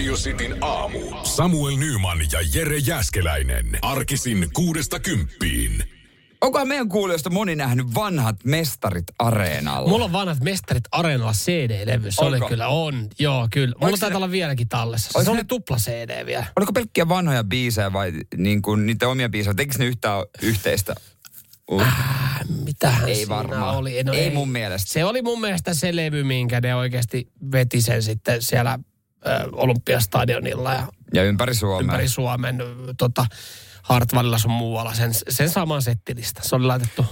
Radio Cityn aamu. Samuel Nyman ja Jere Jäskeläinen. Arkisin kuudesta kymppiin. Onkohan meidän kuulijoista moni nähnyt vanhat mestarit areenalla? Mulla on vanhat mestarit areenalla CD-levy. Se oli Onko? kyllä, on. Joo, kyllä. Mulla Oliko taitaa se- olla vieläkin tallessa. Oliko Se oli ne- tupla CD vielä. Oliko pelkkiä vanhoja biisejä vai niin kuin, niiden omia biisejä? Teikö ne yhtään yhteistä? Uh. Mitähän Ei siinä varmaan. oli? No Ei mun mielestä. Se oli mun mielestä se levy, minkä ne oikeasti veti sen sitten siellä Olympiastadionilla ja Ja ympäri Suomea. ympäri Suomen tota, Hartwallilla sun muualla sen, sen saman settilistä. Se oli laitettu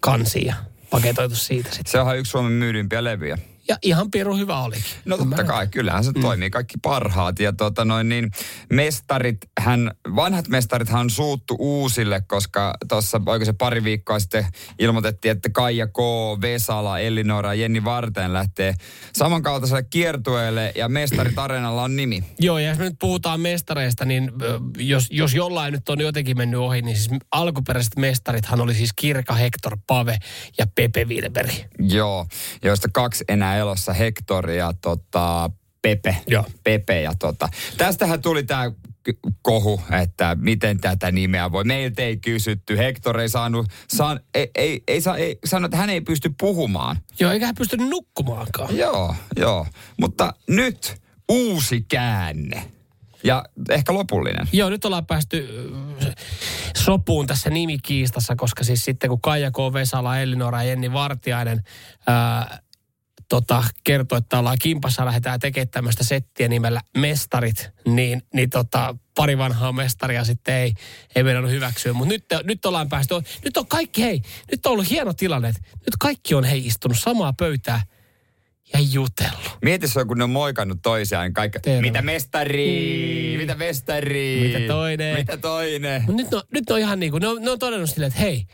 kansiin ja paketoitu siitä sitten. Se onhan yksi Suomen myydympiä levyjä. Ja ihan piru hyvä olikin. No totta kai, kyllähän se mm. toimii kaikki parhaat. Ja tota noin niin, mestarit, hän, vanhat mestarit hän suuttu uusille, koska tuossa, oiko se pari viikkoa sitten ilmoitettiin, että Kaija K, Vesala, Elinora ja Jenni Varteen lähtee samankaltaiselle kiertueelle ja mestarit areenalla on nimi. Joo, ja jos me nyt puhutaan mestareista, niin jos, jos jollain nyt on jotenkin mennyt ohi, niin siis alkuperäiset mestarithan oli siis Kirka, Hector, Pave ja Pepe Wilberi. Joo, joista kaksi enää elossa, Hector ja tota, Pepe. Joo. Pepe ja tota. Tästähän tuli tämä kohu, että miten tätä nimeä voi. Meiltä ei kysytty. Hector ei saanut, saan, ei, ei, ei, saa, ei sanoi, että hän ei pysty puhumaan. Joo, eikä hän pystynyt nukkumaankaan. Joo, joo. Mutta nyt uusi käänne. Ja ehkä lopullinen. Joo, nyt ollaan päästy ö, sopuun tässä nimikiistassa, koska siis sitten kun Kaija K. Vesala, Elinora ja Jenni Vartiainen ää, tota, kertoi, että ollaan kimpassa, lähdetään tekemään tämmöistä settiä nimellä Mestarit, niin, niin tota, pari vanhaa mestaria sitten ei, ei meidän hyväksyä. Mutta nyt, nyt ollaan päästy, nyt on kaikki, hei, nyt on ollut hieno tilanne, nyt kaikki on hei istunut samaa pöytää ja jutellut. Mieti se on, kun ne on moikannut toisiaan kaikki. Terve. Mitä mestari? Mitä mestari? Mitä toinen? Mitä toinen? Mutta nyt, ne on- nyt ne on ihan niin kuin, ne on, ne on todennut silleen, että hei,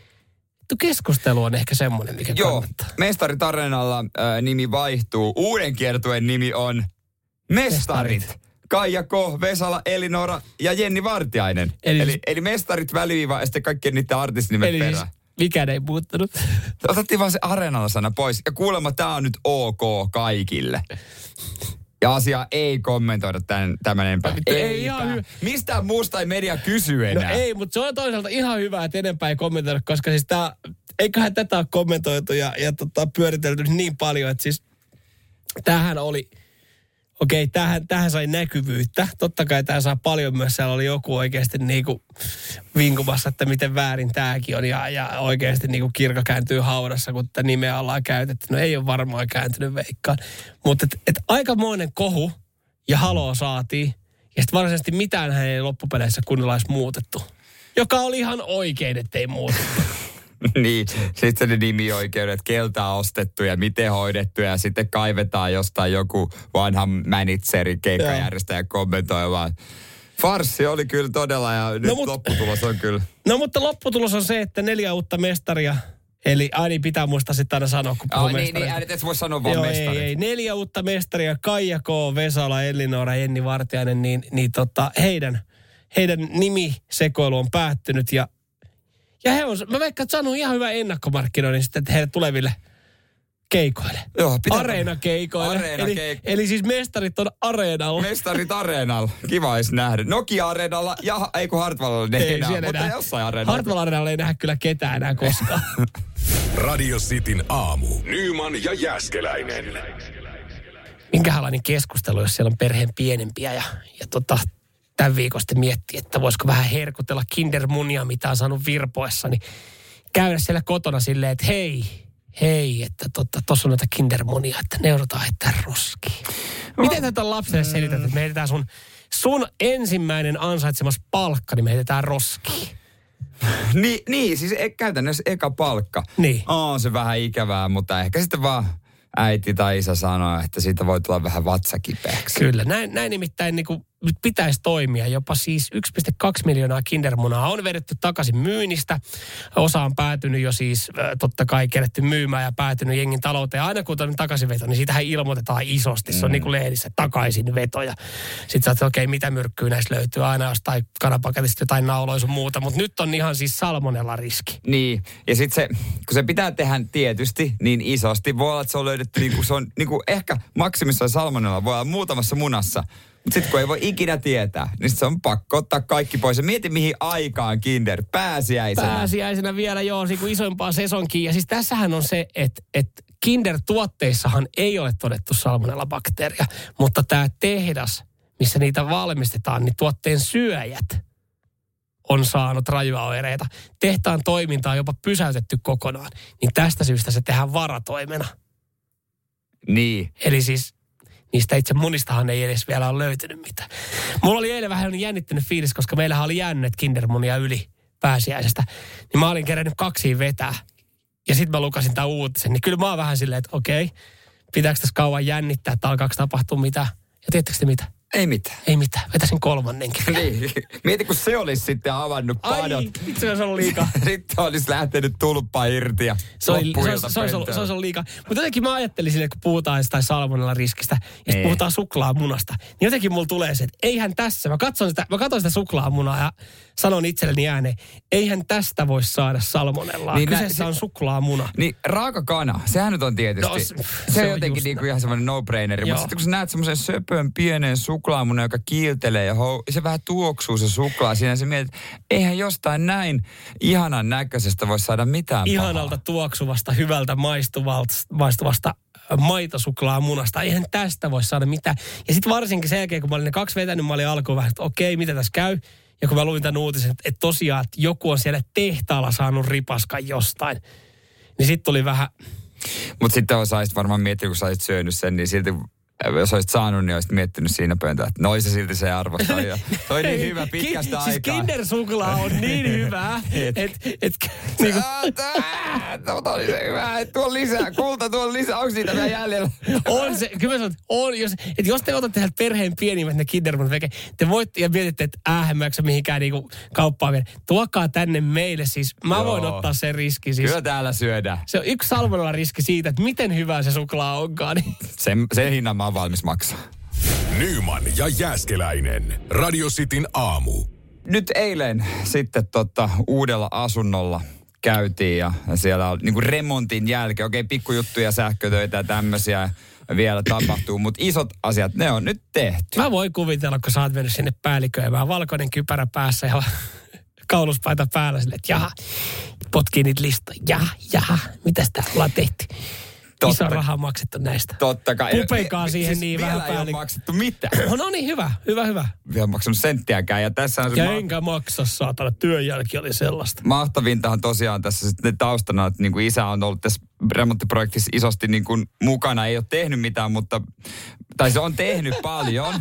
vittu keskustelu on ehkä semmoinen, mikä Joo, kannattaa. Mestarit Areenalla äh, nimi vaihtuu. Uuden kiertueen nimi on Mestarit. Mestarit. Kaija K, Vesala, Elinora ja Jenni Vartiainen. Eli- Eli, eli, mestarit väliviiva ja sitten kaikkien niiden artistinimet Eli siis perään. mikään ei muuttunut. Otettiin vaan se areenalla sana pois. Ja kuulemma tämä on nyt ok kaikille. Ja asiaa ei kommentoida tämän, tämän enempää. Vittu, ei ihan hyvä. Mistään muusta ei media kysy No enää. ei, mutta se on toisaalta ihan hyvä, että enempää ei kommentoida, koska siis tää, eiköhän tätä ole kommentoitu ja, ja tota, pyöritelty niin paljon, että siis tämähän oli, okei, tämähän, tämähän sai näkyvyyttä. Totta kai tämä saa paljon myös, siellä oli joku oikeasti niinku vinkumassa, että miten väärin tämäkin on ja, ja oikeasti niinku kirka kääntyy haudassa, kun tätä nimeä ollaan käytetty. No ei ole varmaan kääntynyt veikkaan. Mutta et, et aikamoinen kohu ja haloo saatiin. Ja sitten varsinaisesti mitään hän ei loppupeleissä kunnolla muutettu. Joka oli ihan oikein, ettei muutettu. niin, sitten ne nimioikeudet, keltä on ostettu ja miten hoidettu ja sitten kaivetaan jostain joku vanha manageri, keikkajärjestäjä kommentoimaan. Farssi oli kyllä todella ja nyt mut- lopputulos on kyllä. No mutta lopputulos on se, että neljä uutta mestaria. Eli aina niin pitää muistaa sitten aina sanoa, kun puhuu Oh, niin, niin, äänet et voi sanoa vaan Joo, ei, mestarit. ei. Neljä uutta mestaria, Kaija K, Vesala, Elinora, Jenni Vartiainen, niin, niin tota, heidän, heidän nimisekoilu on päättynyt ja, ja he on, mä veikkaan, että saanut ihan hyvän ennakkomarkkinoinnin sitten heille tuleville keikoille. Joo, pitää- Areena-keikoille. Eli, Areena-keik- eli siis mestarit on areenalla. Mestarit Areenalla. Kiva olisi nähdä. Nokia-areenalla ja ei kun Hartwallilla ne ei enää, mutta enää. jossain areenalla. Hartwall Areenalla ei nähdä kyllä ketään enää koskaan. Radio Cityn aamu. Nyman ja Jäskeläinen. minkälainen keskustelu, jos siellä on perheen pienempiä ja, ja tota, tämän viikon sitten miettii, että voisiko vähän herkutella kindermunia, mitä on saanut virpoessa, niin käydä siellä kotona silleen, että hei, hei, että tuossa tota, on noita kindermunia, että ne joudutaan heittää roskiin. Miten tätä lapselle selität, että me heitetään sun, sun ensimmäinen ansaitsemas palkka, niin me heitetään roskiin. Niin, niin, siis e- käytännössä eka palkka. Niin. On se vähän ikävää, mutta ehkä sitten vaan äiti tai isä sanoo, että siitä voi tulla vähän vatsakipeäksi. Kyllä, näin, näin nimittäin niin kuin nyt pitäisi toimia. Jopa siis 1,2 miljoonaa kindermunaa on vedetty takaisin myynnistä. Osa on päätynyt jo siis totta kai kerätty myymään ja päätynyt jengin talouteen. Aina kun on takaisinveto, niin siitähän ilmoitetaan isosti. Se on mm. niin kuin lehdissä takaisinveto. Ja sitten sä että okei, okay, mitä myrkkyä näistä löytyy aina jostain kanapaketista jotain nauloisu muuta. Mutta nyt on ihan siis salmonella riski. Niin, ja sitten se, kun se pitää tehdä tietysti niin isosti, voi olla, että se on löydetty niin kuin se on niin kuin ehkä maksimissaan salmonella, voi olla muutamassa munassa. Sitten kun ei voi ikinä tietää, niin se on pakko ottaa kaikki pois. Ja mieti mihin aikaan Kinder pääsiäisenä. Pääsiäisenä vielä joo, niin kuin isompaa sesonkia. Ja siis tässähän on se, että, että Kinder-tuotteissahan ei ole todettu salmonella bakteeria, mutta tämä tehdas, missä niitä valmistetaan, niin tuotteen syöjät on saanut rajua oireita. Tehtaan toiminta on jopa pysäytetty kokonaan. Niin tästä syystä se tehdään varatoimena. Niin. Eli siis niistä itse munistahan ei edes vielä ole löytynyt mitään. Mulla oli eilen vähän jännittänyt fiilis, koska meillähän oli jännet kindermunia yli pääsiäisestä. Niin mä olin kerännyt kaksi vetää. Ja sitten mä lukasin tämän uutisen. Niin kyllä mä oon vähän silleen, että okei, pitääkö tässä kauan jännittää, että alkaako tapahtua mitä. Ja tiedättekö te mitä? Ei mitään. Ei mitään, vetäisin kolmannenkin. niin. Mieti, kun se olisi sitten avannut padot. Ai, itse asiassa ollut liikaa. sitten olisi lähtenyt tulppa irti ja se, oli, se, olisi, se, olisi ollut, se olisi ollut liikaa. Mutta jotenkin mä ajattelin sille, kun puhutaan jostain salmonella riskistä ja sitten niin. puhutaan suklaamunasta. Niin jotenkin mulla tulee se, että eihän tässä. Mä katson sitä, mä katson sitä suklaamunaa ja sanon itselleni ääneen, eihän tästä voi saada salmonellaa. Niin Kyseessä nä, on suklaamuna. Niin raaka kana, sehän nyt on tietysti. No, se, se, on jotenkin niinku ihan semmoinen no-braineri. Mutta sitten kun sä näet semmoisen söpön pienen suklaamuna, joka kiiltelee ja hou, se vähän tuoksuu se suklaa siinä, se mietit, eihän jostain näin ihanan näköisestä voi saada mitään Ihanalta pahaa. tuoksuvasta, hyvältä maistuvasta, maistuvasta maitosuklaamunasta. Eihän tästä voi saada mitään. Ja sitten varsinkin sen jälkeen, kun mä olin ne kaksi vetänyt, mä olin alkuun vähän, että okei, mitä tässä käy. Ja kun mä luin tämän uutisen, että, että tosiaan, että joku on siellä tehtaalla saanut ripaskan jostain, niin sitten tuli vähän... Mutta sitten osaisit varmaan miettiä, kun sä olisit syönyt sen, niin silti jos olisit saanut, niin olisit miettinyt siinä pöntää, että noin se silti se arvostaa. Ja toi niin hyvä pitkästä Ki- siis aikaa. Siis kindersuklaa on niin hyvä, että... et, et, niinku... Tuo oli se hyvä, että tuo lisää, kulta tuo lisää, onko siitä vielä jäljellä? on se, kyllä mä sanon, on, jos, että jos te otatte täältä perheen pienimmät ne kindermunat veke, te voitte ja mietitte, että äh, mä mihinkään niinku kauppaan vielä. Tuokaa tänne meille siis, mä Joo. voin ottaa sen riski siis. Kyllä täällä syödään. Se on yksi salmonella riski siitä, että miten hyvä se suklaa onkaan. Niin. Sen, sen hinnan mä oon valmis maksaa. Nyman ja Jääskeläinen. Radio Cityn aamu. Nyt eilen sitten tota, uudella asunnolla käytiin ja siellä on niin remontin jälkeen, okei pikkujuttuja, sähkötöitä ja tämmöisiä vielä tapahtuu, mutta isot asiat, ne on nyt tehty. Mä voin kuvitella, kun sä oot mennyt sinne päälliköön, vähän valkoinen kypärä päässä ja kauluspaita päällä sille, että jaha, potkii niitä listoja, jaha, jaha, mitäs tää ollaan tehty? Totta, Iso raha maksettu näistä. Totta kai. Pupeikaa siihen siis niin vähän päälle. ei maksettu mitään. No, niin, hyvä, hyvä, hyvä. Vielä maksanut senttiäkään. Ja tässä on se ja ma- enkä maksa, saatana. Työnjälki oli sellaista. Mahtavintahan tosiaan tässä sitten taustana, että niin kuin isä on ollut tässä remonttiprojektissa isosti niin kuin mukana. Ei ole tehnyt mitään, mutta... Tai se on tehnyt paljon.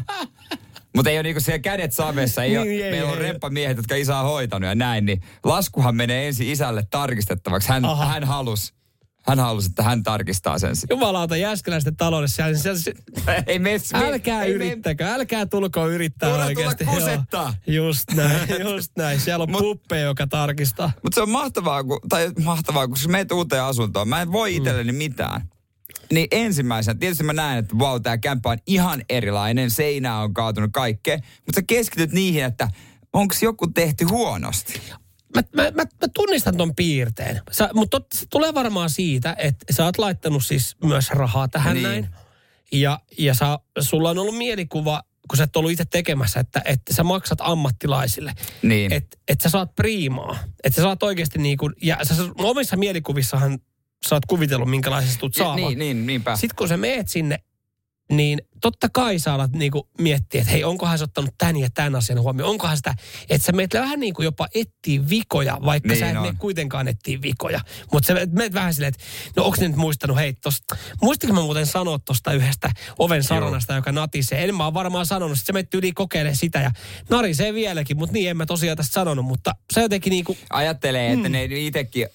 Mutta ei ole niinku siellä kädet savessa. Ei niin, ole, ei, meillä ei, on remppamiehet, jotka isä on hoitanut ja näin. Niin laskuhan menee ensin isälle tarkistettavaksi. Hän, hän halusi hän halusi, että hän tarkistaa sen sitten. Jumalauta Jääskeläisten taloudessa. Se, se, ei me, älkää ei yrittäkö, me... älkää tulko yrittää Tulla, oikeasti. Tulla kusettaa. Joo, just näin, just näin. Siellä on puppe, joka tarkistaa. Mutta se on mahtavaa, kun, tai mahtavaa, kun meet uuteen asuntoon. Mä en voi itselleni mm. mitään. Niin ensimmäisenä, tietysti mä näen, että vau, wow, tämä kämppä on ihan erilainen, seinä on kaatunut kaikkea, mutta sä keskityt niihin, että onko joku tehty huonosti? Mä, mä, mä, mä tunnistan ton piirteen. Sä, mutta se tulee varmaan siitä, että sä oot laittanut siis myös rahaa tähän niin. näin. Ja, ja sä, sulla on ollut mielikuva, kun sä et ollut itse tekemässä, että, että sä maksat ammattilaisille. Niin. Että et sä saat priimaa. Että sä saat oikeasti niin kuin, ja sä, omissa mielikuvissahan sä oot kuvitellut, minkälaisesta tulet saamaan. Niin, niin, niinpä. Sitten kun sä meet sinne niin totta kai sä alat niinku miettiä, että hei, onkohan se ottanut tämän ja tämän asian huomioon. Onkohan sitä, että sä meet vähän niin kuin jopa etsii vikoja, vaikka niin sä et mene kuitenkaan etsii vikoja. Mutta sä meet vähän silleen, että no onko ne nyt muistanut, hei, tosta, muistinko mä muuten sanoa tuosta yhdestä oven saronasta, joka natisee. En mä ole varmaan sanonut, että sä menet yli kokeilemaan sitä ja narisee vieläkin, mutta niin en mä tosiaan tästä sanonut, mutta se jotenkin niin kuin... Ajattelee, että mm. ne itsekin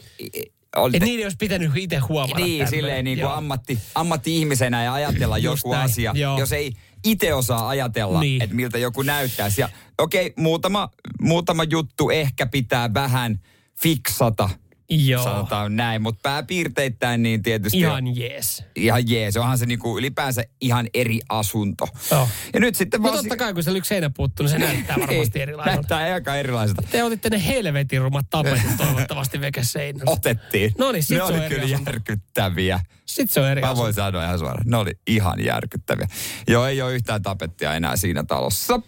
oli... Että niiden olisi pitänyt itse huomata Niin, silleen niin kuin ammatti, ammatti-ihmisenä ja ajatella joku näin, asia. Joo. Jos ei itse osaa ajatella, Niin. niin. että miltä joku näyttäisi. Ja okei, okay, muutama, muutama juttu ehkä pitää vähän fiksata, Joo. sanotaan näin. Mutta pääpiirteittäin niin tietysti Ihan jees. ihan jees. Onhan se niinku ylipäänsä ihan eri asunto. Joo. Ja nyt sitten No vaan... totta kai, kun se yksi seinä puuttuu, niin se näyttää varmasti erilaiselta. Näyttää aika erilaiselta. Te otitte ne helvetin rumat tapetit toivottavasti veke seinällä. Otettiin. No niin, sit ne se on oli eri kyllä asunto. järkyttäviä. Sitten se on eri Mä voin sanoa ihan suoraan. Ne oli ihan järkyttäviä. Joo, ei ole yhtään tapettia enää siinä talossa.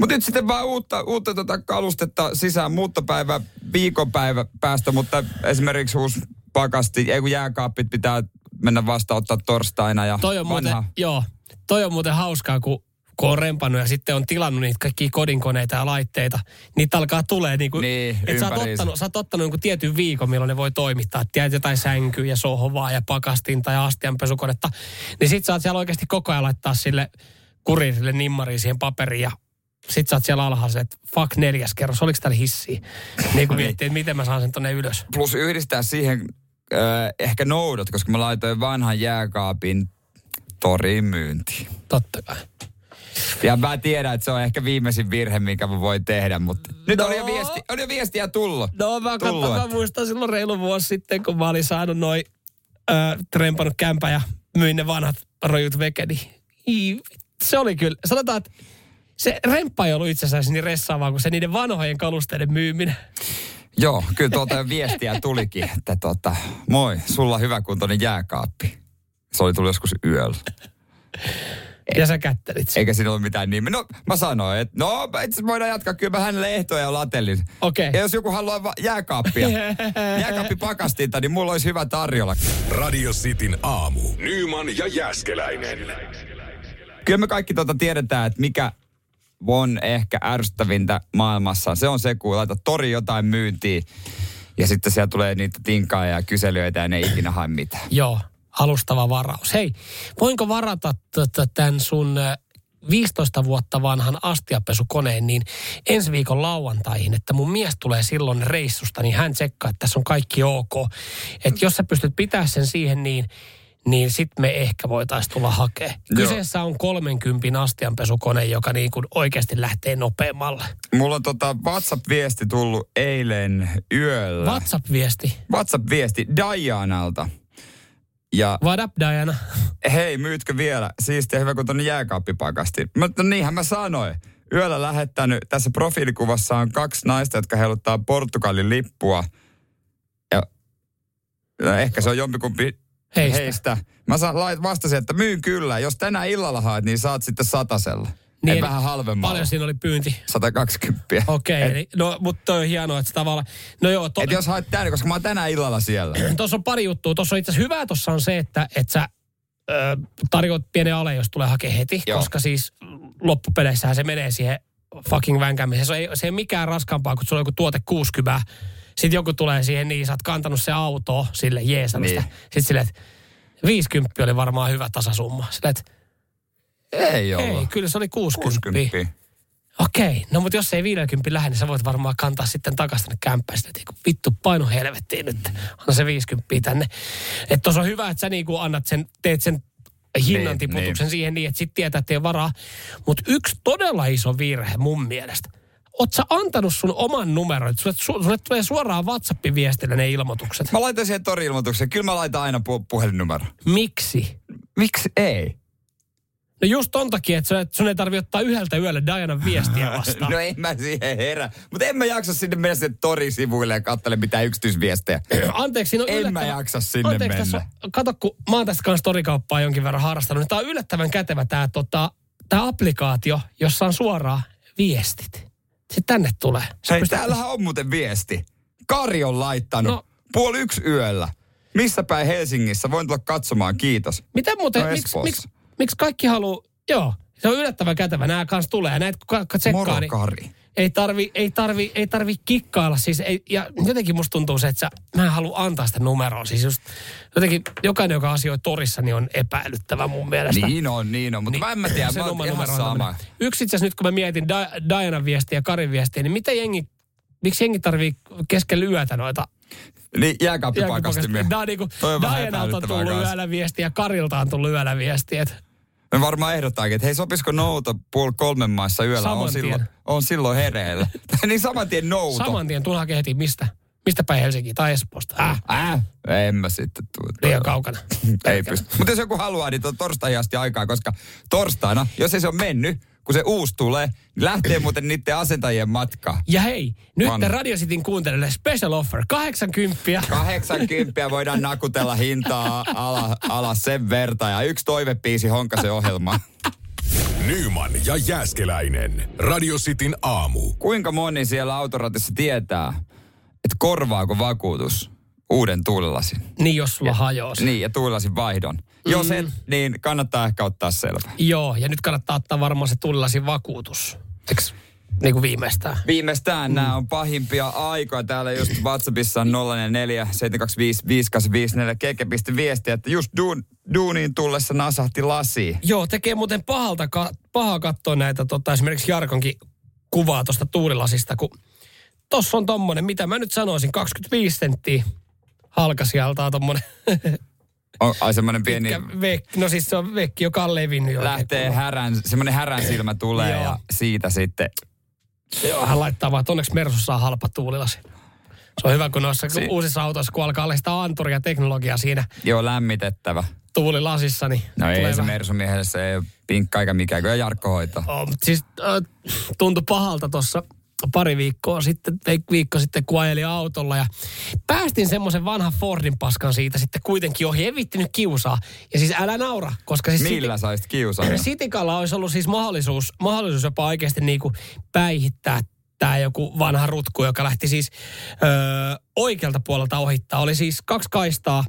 Mutta nyt sitten vaan uutta, uutta tota kalustetta sisään. Muuttopäivä viikonpäivä päästä, mutta esimerkiksi uusi pakasti, ei kun jääkaappit pitää mennä vastaanottaa torstaina ja Toi on muuten, vanha. joo, toi on muuten hauskaa, kun, kun on rempannut ja sitten on tilannut niitä kaikkia kodinkoneita ja laitteita. Niitä alkaa tulee niin kuin, Niin, että sä oot ottanut, sä oot ottanut jonkun tietyn viikon, milloin ne voi toimittaa. Tiedät jotain sänkyä ja sohvaa ja pakastinta ja astianpesukonetta. Niin sit sä oot siellä oikeasti koko ajan laittaa sille kurirille nimmariin siihen paperiin ja sit sä oot siellä alhaalla, että fuck neljäs kerros, oliko täällä hissiä? Niin kuin miettii, että miten mä saan sen tonne ylös. Plus yhdistää siihen äh, ehkä noudot, koska mä laitoin vanhan jääkaapin toriin myyntiin. Totta kai. Ja mä tiedän, että se on ehkä viimeisin virhe, minkä mä voin tehdä, mutta nyt No. oli, jo viesti, oli jo viestiä tullut. No mä, Tullut, mä että- muistan silloin reilu vuosi sitten, kun mä olin saanut noin äh, trempannut kämpä ja myin ne vanhat rojut veke, niin ii, se oli kyllä, sanotaan, että se remppa ei ollut itse asiassa niin ressaavaa kuin se niiden vanhojen kalusteiden myyminen. Joo, kyllä tuolta viestiä tulikin, että tota, moi, sulla on hyväkuntoinen jääkaappi. Se oli tullut joskus yöllä. Ja sä kättelit sen. Eikä siinä ollut mitään nimeä. No, mä sanoin, että no, itse voidaan jatkaa. Kyllä mä hänelle ehtoja ja latellin. Okei. Ja jos joku haluaa va- jääkaappia, jääkaappipakastinta, niin mulla olisi hyvä tarjolla. Radio Cityn aamu. Nyman ja Jäskeläinen. Kyllä me kaikki tuota tiedetään, että mikä on ehkä ärsyttävintä maailmassa. Se on se, kun laitat tori jotain myyntiin ja sitten siellä tulee niitä tinkaa ja kyselyitä ja ne ei ikinä hae mitään. Joo, alustava varaus. Hei, voinko varata tämän sun äh, 15 vuotta vanhan astiapesukoneen niin ensi viikon lauantaihin, että mun mies tulee silloin reissusta, niin hän tsekkaa, että tässä on kaikki ok. Että jos sä pystyt pitää sen siihen, niin niin sitten me ehkä voitaisiin tulla hakemaan. Kyseessä on 30 astianpesukone, joka niin kuin oikeasti lähtee nopeammalle. Mulla on tota WhatsApp-viesti tullut eilen yöllä. WhatsApp-viesti. WhatsApp-viesti Dianalta. Ja What up, Diana? hei, myytkö vielä? Siistiä hyvä, kun tonne jääkaappipakasti. Mä, no niinhän mä sanoin. Yöllä lähettänyt, tässä profiilikuvassa on kaksi naista, jotka heiluttaa Portugalin lippua. Ja no, ehkä se on jompikumpi Heistä. heistä. Mä saan, lait vastasin, että myyn kyllä. Jos tänään illalla haet, niin saat sitten satasella. Niin, eli vähän halvemmalla. Paljon siinä oli pyynti. 120. Okei, okay, no mutta on hienoa, että se tavallaan... No joo, to, Et jos haet tänne, koska mä oon tänään illalla siellä. tuossa on pari juttua. Tuossa on itse asiassa hyvää tuossa on se, että, että sä ö, tarjoat pienen ale, jos tulee hakea heti. Joo. Koska siis loppupeleissähän se menee siihen fucking vänkämiseen. Se ei, se ei ole mikään raskaampaa, kun sulla on joku tuote 60. Sitten joku tulee siihen, niin sä oot kantanut se auto sille jeesanista. Niin. Niin. Sitten silleen, että 50 oli varmaan hyvä tasasumma. Silleen, että Ei ollut. ei, kyllä se oli 60. 60. Okei, no mutta jos ei 50 lähde, niin sä voit varmaan kantaa sitten takaisin tänne kämppään. Sitten, että vittu paino helvettiin nyt. Anna se 50 tänne. Että tuossa on hyvä, että sä niinku annat sen, teet sen hinnan Niin, tiputuksen siihen niin, että sitten tietää, että ei ole varaa. Mutta yksi todella iso virhe mun mielestä. Oot sä antanut sun oman numeron? Sulle, su- sulle tulee suoraan WhatsApp-viestillä ne ilmoitukset. Mä laitan siihen tori-ilmoituksen. Kyllä mä laitan aina pu- puhelinnumero. Miksi? Miksi ei? No just ton takia, että sun- ei tarvi ottaa yhdeltä yöllä Dianan viestiä vastaan. No en mä siihen herä. Mutta en mä jaksa sinne mennä sinne tori-sivuille ja katsele mitään yksityisviestejä. Anteeksi, on En yllättävän... mä jaksa sinne Anteeksi, mennä. Tässä kato, kun mä oon tästä kanssa torikauppaa jonkin verran harrastanut, niin tää on yllättävän kätevä tää, tota, tää applikaatio, jossa on suoraan viestit. Sitten tänne tulee. Sä Hei, pystyt- täällähän on muuten viesti. Kari on laittanut No. puoli yksi yöllä. Missä päin Helsingissä? Voin tulla katsomaan, kiitos. Miten muuten, No miksi miksi miksi kaikki haluu, joo, se on yllättävän kätevä. Nämä kanssa tulee. Näitä kun ka- ka- tsekkaa, Moro niin Kari. Ei tarvi, ei tarvi, ei tarvi kikkailla. Siis ei, ja jotenkin musta tuntuu se, että sä, mä en halua antaa sitä numeroa. Siis just jotenkin jokainen, joka asioi torissa, niin on epäilyttävä mun mielestä. Niin on, niin on. Mutta niin, mä en mä tiedä, sen mä oon ihan sama. Yksi itse nyt, kun mä mietin Di- Dianan viestiä ja Karin viestiä, niin mitä jengi, miksi jengi tarvii keskellä yötä noita Niin jääkaappipakastimia. jälkipakastimia? Tää on niinku, Toi on Dianalta tullut kanssa. yöllä viestiä ja Karilta on tullut yöllä viestiä. Me varmaan ehdottaakin, että hei sopisiko nouto puoli kolmen maissa yöllä, Saman on tien. silloin, on silloin hereillä. niin saman tien nouto. Saman tien tulla heti mistä? Mistä päin Helsinkiin tai Espoosta? Äh, Äh, en mä sitten tuu. liian kaukana. Ei pysty. Mutta jos joku haluaa, niin on torstaihin asti aikaa, koska torstaina, jos ei se ole mennyt, kun se uusi tulee, niin lähtee muuten niiden asentajien matka. Ja hei, nyt Vanha. Radio Cityn kuuntelijoille special offer. 80. 80 voidaan nakutella hintaa ala, alas sen verta ja yksi toivepiisi honkasen ohjelma. Nyman ja Jääskeläinen. Radio Cityn aamu. Kuinka moni siellä autoratissa tietää, että korvaako vakuutus uuden tuulilasin? Niin jos sulla hajoaa. Niin, ja tuulilasin vaihdon. Jos et, niin kannattaa ehkä ottaa selvä. Joo, ja nyt kannattaa ottaa varmaan se tullilasin vakuutus. Eiks niin kuin viimeistään? Viimeistään mm. nämä on pahimpia aikoja. Täällä just WhatsAppissa on 044 725 5854. Keke pisti viestiä, että just duun, duuniin tullessa nasahti lasi. Joo, tekee muuten pahalta, ka- pahaa katsoa näitä tota, esimerkiksi Jarkonkin kuvaa tuosta tuulilasista, kun tossa on tommonen, mitä mä nyt sanoisin, 25 senttiä halkasijaltaa tommonen On, ai semmoinen pieni, vekki. No siis se on vekki, joka on levinnyt jo. lähtee härän, semmoinen härän silmä tulee ja siitä sitten. Joo, hän laittaa vaan, että onneksi Mersussa on halpa tuulilasi. Se on hyvä, kun noissa Si- uusissa autoissa, kun alkaa olla sitä anturia teknologiaa siinä Joo, lämmitettävä. tuulilasissa, niin No ei se Mersu miehelle, se ei pinkka eikä mikään, kyllä Jarkko hoitaa. Oh, siis äh, tuntui pahalta tuossa pari viikkoa sitten, viikko sitten, kun ajelin autolla ja päästin semmoisen vanhan Fordin paskan siitä sitten kuitenkin ohi. En kiusaa. Ja siis älä naura, koska siis Millä saisit kiusaa? Sitikalla olisi ollut siis mahdollisuus, mahdollisuus jopa oikeasti niinku päihittää tämä joku vanha rutku, joka lähti siis öö, oikealta puolelta ohittaa. Oli siis kaksi kaistaa,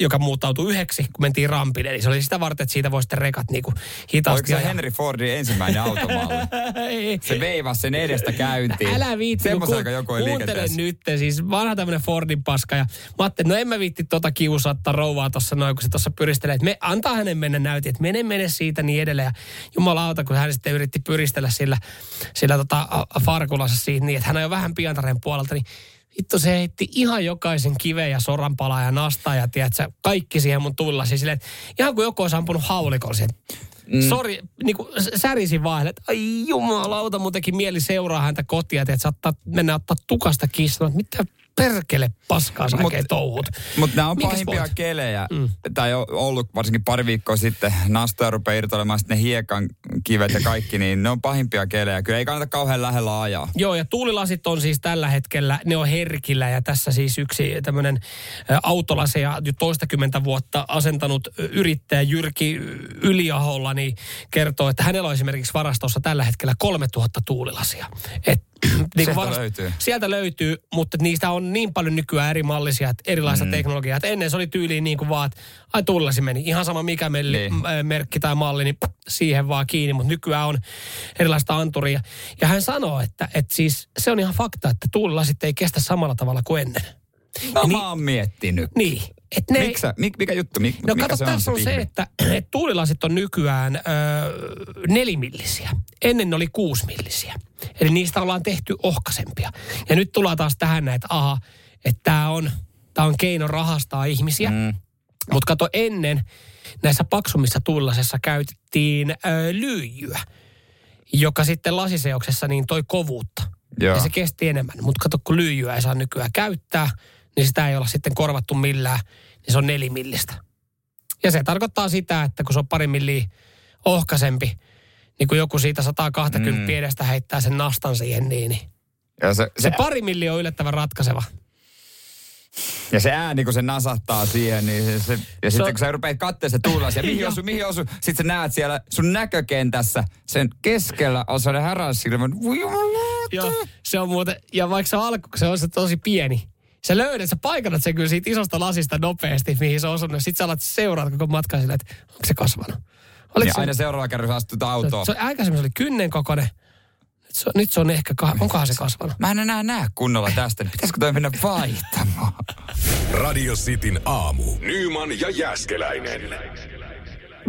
joka muuttautui yhdeksi, kun mentiin rampille. Eli se oli sitä varten, että siitä voi sitten rekat niinku hitaasti. Oliko se. Henry Fordin ensimmäinen automalli? Se veivasi sen edestä käyntiin. Älä viitti, kun Semmoisen kuun- aika joku ei kuuntele nyt, siis vanha tämmönen Fordin paska. Ja mä ajattelin, no en mä viitti tota kiusaattaa rouvaa tuossa noin, kun se tuossa pyristelee. Että me, antaa hänen mennä näytin, että mene, mene siitä niin edelleen. Ja jumalauta, kun hän sitten yritti pyristellä sillä, sillä tota, a- a- farkulansa siitä niin, että hän on jo vähän pientaren puolelta, niin Vittu se heitti ihan jokaisen kiven ja soranpalaa ja nastaa ja tiedätkö, kaikki siihen mun tullasi silleen, että ihan kuin joku olisi ampunut haulikolla siihen. Mm. Sori, niin kuin särisin vaan, että ai jumalauta, mun teki mieli seuraa häntä kotia, että saattaa mennä ottaa tukasta kissan, mitä perkele paskaa sä Mut- oikein touhut. Mutta nämä on Minkäs pahimpia voit? kelejä. Mm. Tai on ollut varsinkin pari viikkoa sitten. Nastoja rupeaa irtoilemaan sitten ne hiekan kivet ja kaikki, niin ne on pahimpia kelejä. Kyllä ei kannata kauhean lähellä ajaa. Joo, ja tuulilasit on siis tällä hetkellä, ne on herkillä ja tässä siis yksi tämmöinen autolaseja jo toistakymmentä vuotta asentanut yrittäjä Jyrki Yliaholla, niin kertoo, että hänellä on esimerkiksi varastossa tällä hetkellä 3000 tuulilasia. Et, niin Sieltä löytyy. Sieltä löytyy, mutta niistä on niin paljon nykyään eri mallisia, että erilaista mm. teknologiaa. Että ennen se oli tyyliin niin kuin vaan, että ai tuulilasi meni. Ihan sama mikä melli, Niin. m- merkki tai malli, niin siihen vaan kiinni. Mutta nykyään on erilaista anturia. Ja hän sanoo, että, että siis se on ihan fakta, että tuulilasit ei kestä samalla tavalla kuin ennen. No Niin- mä oon miettinyt. Niin. Että ne, Miksi sä- mik, mikä juttu? Mik, No mikä kato, se on tässä on se, pihvi? että, että tuulilasit on nykyään ö, nelimillisiä. Ennen ne oli kuusmillisiä. Eli niistä ollaan tehty ohkaisempia. Ja nyt tullaan taas tähän näin, että aha, että tämä on, tää on keino rahastaa ihmisiä. Mm. Mutta kato, ennen näissä paksummissa tuulilasissa käytettiin ö, lyijyä, joka sitten lasiseoksessa niin toi kovuutta. Joo. Ja se kesti enemmän. Mutta kato, kun lyijyä ei saa nykyään käyttää, niin sitä ei olla sitten korvattu millään, niin se on nelimillistä. Ja se tarkoittaa sitä, että kun se on pari milliä ohkaisempi, niin kun joku siitä 120 mm. edestä heittää sen nastan siihen, niin, niin Ja se, se se, pari milliä on yllättävän ratkaiseva. ja se ääni, kun se nasahtaa siihen, niin se, se ja sitten on- kun sä rupeat katsoa se tuulas ja mihin osu, mihin osu, sit sä näet siellä sun näkökentässä, sen keskellä on sellainen häränsilmä. Voi jumalauta. Joo, se on muuten, ja vaikka se on alku, se on se tosi pieni, sä löydät, sä paikannat sen kyllä siitä isosta lasista nopeasti, mihin se on osunut. Sitten sä alat seuraat koko matkan silleen, että onko se kasvanut. Oliko Ja se, aina seuraava kerran, kun astut autoon. se, se, aikaisemmin se oli kynnen kokoinen. Nyt se, on- nyt se on ehkä, kah, onkohan se kasvanut? Mä en enää näe kunnolla tästä, niin pitäisikö toi mennä vaihtamaan? Radio Cityn aamu. Nyman ja Jääskeläinen.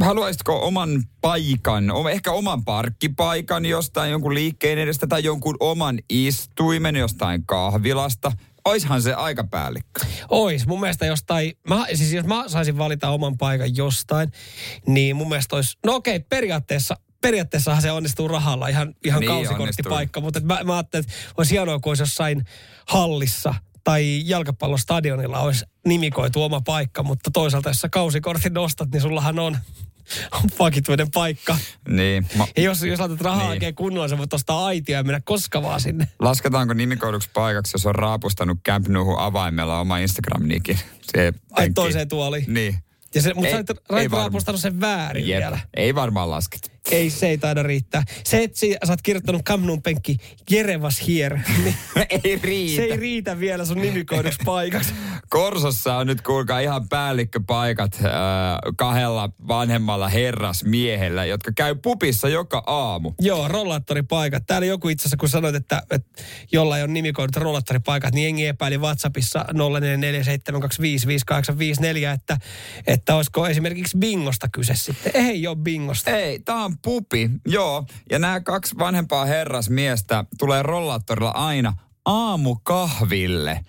Haluaisitko oman paikan, ehkä oman parkkipaikan jostain jonkun liikkeen edestä tai jonkun oman istuimen jostain kahvilasta? Oishan se aikapäällikkö. Ois. Mun mielestä jostain, mä, siis jos mä saisin valita oman paikan jostain, niin mun mielestä olisi, no okei, periaatteessa periaatteessahan se onnistuu rahalla, ihan, ihan Niin, kausikorttipaikka, mutta mä, mä ajattelin, että olisi hienoa, kun olisi jossain hallissa tai jalkapallostadionilla olisi nimikoitu oma paikka, mutta toisaalta jos sä kausikortin nostat, niin sullahan on, on vakituinen paikka. Niin. Ma- Ja jos, jos laitat rahaa Niin. oikein kunnolla, sä voit ostaa aitia ja mennä koska vaan sinne. Lasketaanko nimikoiduksi paikaksi, jos on raapustanut Camp Nouhun avaimella oma Instagram-nikin? Se Ai toiseen tuoliin. Niin. Ja se, mutta Ei- sä varma. raapustanut sen väärin Jep. vielä. Ei varmaan lasketa. Ei, se ei taida riittää. Se, että sä oot kirjoittanut Kamnun penkki Jerevas here, niin ei riitä. se ei riitä vielä sun nimikoiduksi paikaksi. Korsossa on nyt kuulkaa ihan päällikköpaikat äh, kahdella vanhemmalla herrasmiehellä, jotka käy pupissa joka aamu. Joo, rollaattoripaikat. Täällä joku itse asiassa, kun sanoit, että, että jollain on nimikoidut rollaattoripaikat, niin jengi epäili WhatsAppissa 0447255854, että, että olisiko esimerkiksi bingosta kyse sitten. Ei ole bingosta. Ei, tää on pupi, joo. Ja nämä kaksi vanhempaa herrasmiestä tulee rollaattorilla aina aamukahville.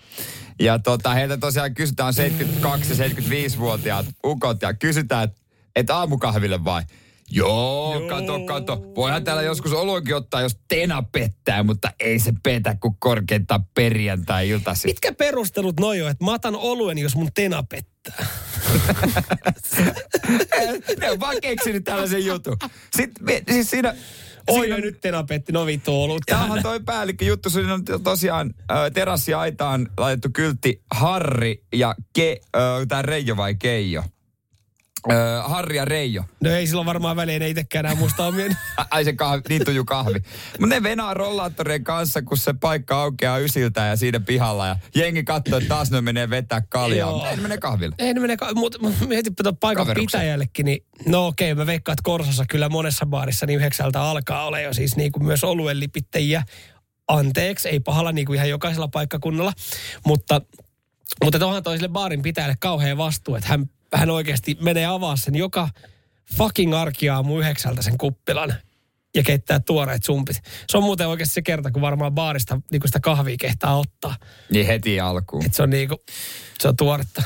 Ja tota, heiltä tosiaan kysytään 72 ja 75-vuotiaat ukot ja kysytään, että et aamukahville vai? Joo, Joo. kato, kato. Voihan täällä joskus oluenkin ottaa, jos tena pettää, mutta ei se petä kuin korkeintaan perjantai-iltasi. Mitkä perustelut noi on, että mä otan oluen, jos mun tena pettää? ne on vaan keksinyt tällaisen jutun. Sitten, me- siis siinä, Oi, siinä no nyt tena petti, no vittu ollut Tämähän toi päällikkö juttu, siinä on tosiaan äh, terassiaitaan laitettu kyltti Harri ja Ke, äh, tää Reijo vai Keijo? Äh, Harri ja Reijo. No ei sillä varmaan väliä, ne itsekään enää muista omien. Ai se kahvi, niin tuju kahvi. Mutta ne venaa rollaattorien kanssa, kun se paikka aukeaa ysiltä ja siinä pihalla. Ja jengi katsoo, että taas ne menee vetää kaljaa. Ei ne menee kahville. Ei ne mene, mutta mietipä tuon paikan pitäjällekin, niin no okei, mä veikkaan, että Korsossa kyllä monessa baarissa niin yhdeksältä alkaa olla jo siis niin kuin myös oluen lipittäjiä. Anteeksi, ei pahalla niin kuin ihan jokaisella paikkakunnalla, mutta, mutta onhan toiselle baarin pitäjälle kauhean vastuu, että hän, hän oikeasti menee avaa sen joka fucking arkiaamu yhdeksältä sen kuppilan ja keittää tuoreet sumpit. Se on muuten oikeasti se kerta, kun varmaan baarista niin kuin sitä kahvia kehtaa ottaa. Niin heti alkuun. Että se on niin kuin, se on tuoretta.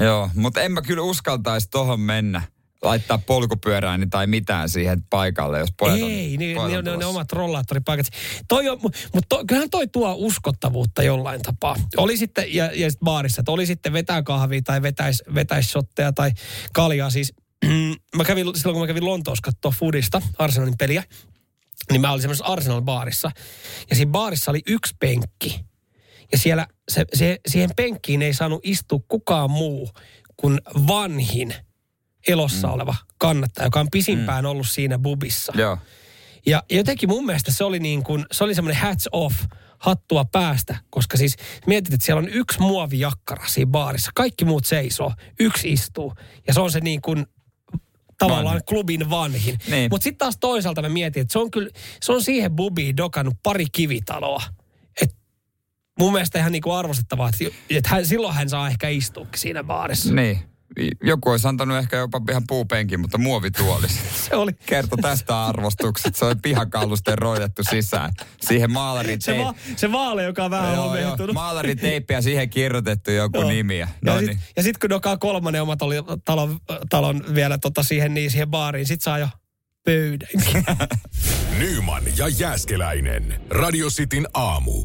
Joo, mutta en mä kyllä uskaltaisi tohon mennä. Laittaa polkupyörääni tai mitään siihen paikalle, jos pojat on, Ei, niin, pojat ne, on ne, ne, omat rollaattoripaikat. Toi on, mutta to, kyllähän toi tuo uskottavuutta jollain tapaa. Oli sitten, ja, ja sit baarissa, että oli sitten vetää kahvia tai vetäis, vetäis shotteja tai kaljaa. Siis mä kävin, silloin kun mä kävin Lontoossa katsoa Foodista, Arsenalin peliä, niin mä olin semmoisessa Arsenal-baarissa. Ja siinä baarissa oli yksi penkki. Ja siellä se, se, siihen penkkiin ei saanut istua kukaan muu kuin vanhin elossa mm. oleva kannattaja, joka on pisimpään mm. ollut siinä bubissa. Joo. Ja jotenkin mun mielestä se oli niin kuin, se oli semmoinen hats off, hattua päästä, koska siis mietit, että siellä on yksi muovijakkara siinä baarissa. Kaikki muut seisoo, yksi istuu. Ja se on se niin kuin tavallaan Vanhin. klubin vanhin. Niin. Mutta sitten taas toisaalta mä mietin, että se on kyllä, se on siihen bubiin dokannut pari kivitaloa. Et mun mielestä ihan niin kuin arvostettavaa, että, hän, silloin hän saa ehkä istua siinä baarissa. Niin. Joku olisi antanut ehkä jopa ihan puupenkin, mutta muovituoli. Se oli, Kerto tästä arvostukset. Se on pihakallusten roitettu sisään. Siihen maalarin se, va, se vaale, joka on vähän Joo, joo. homehtunut. Maalarin teippi ja siihen kirjoitettu joku Joo. nimi. ja- Ja No sit, niin. ja sit kun dokaa kolmannen oma talo, talon, talon vielä tota siihen, niin siihen baariin, sit saa jo pöydänkin. Nyman ja Jääskeläinen. Radio Cityn aamu.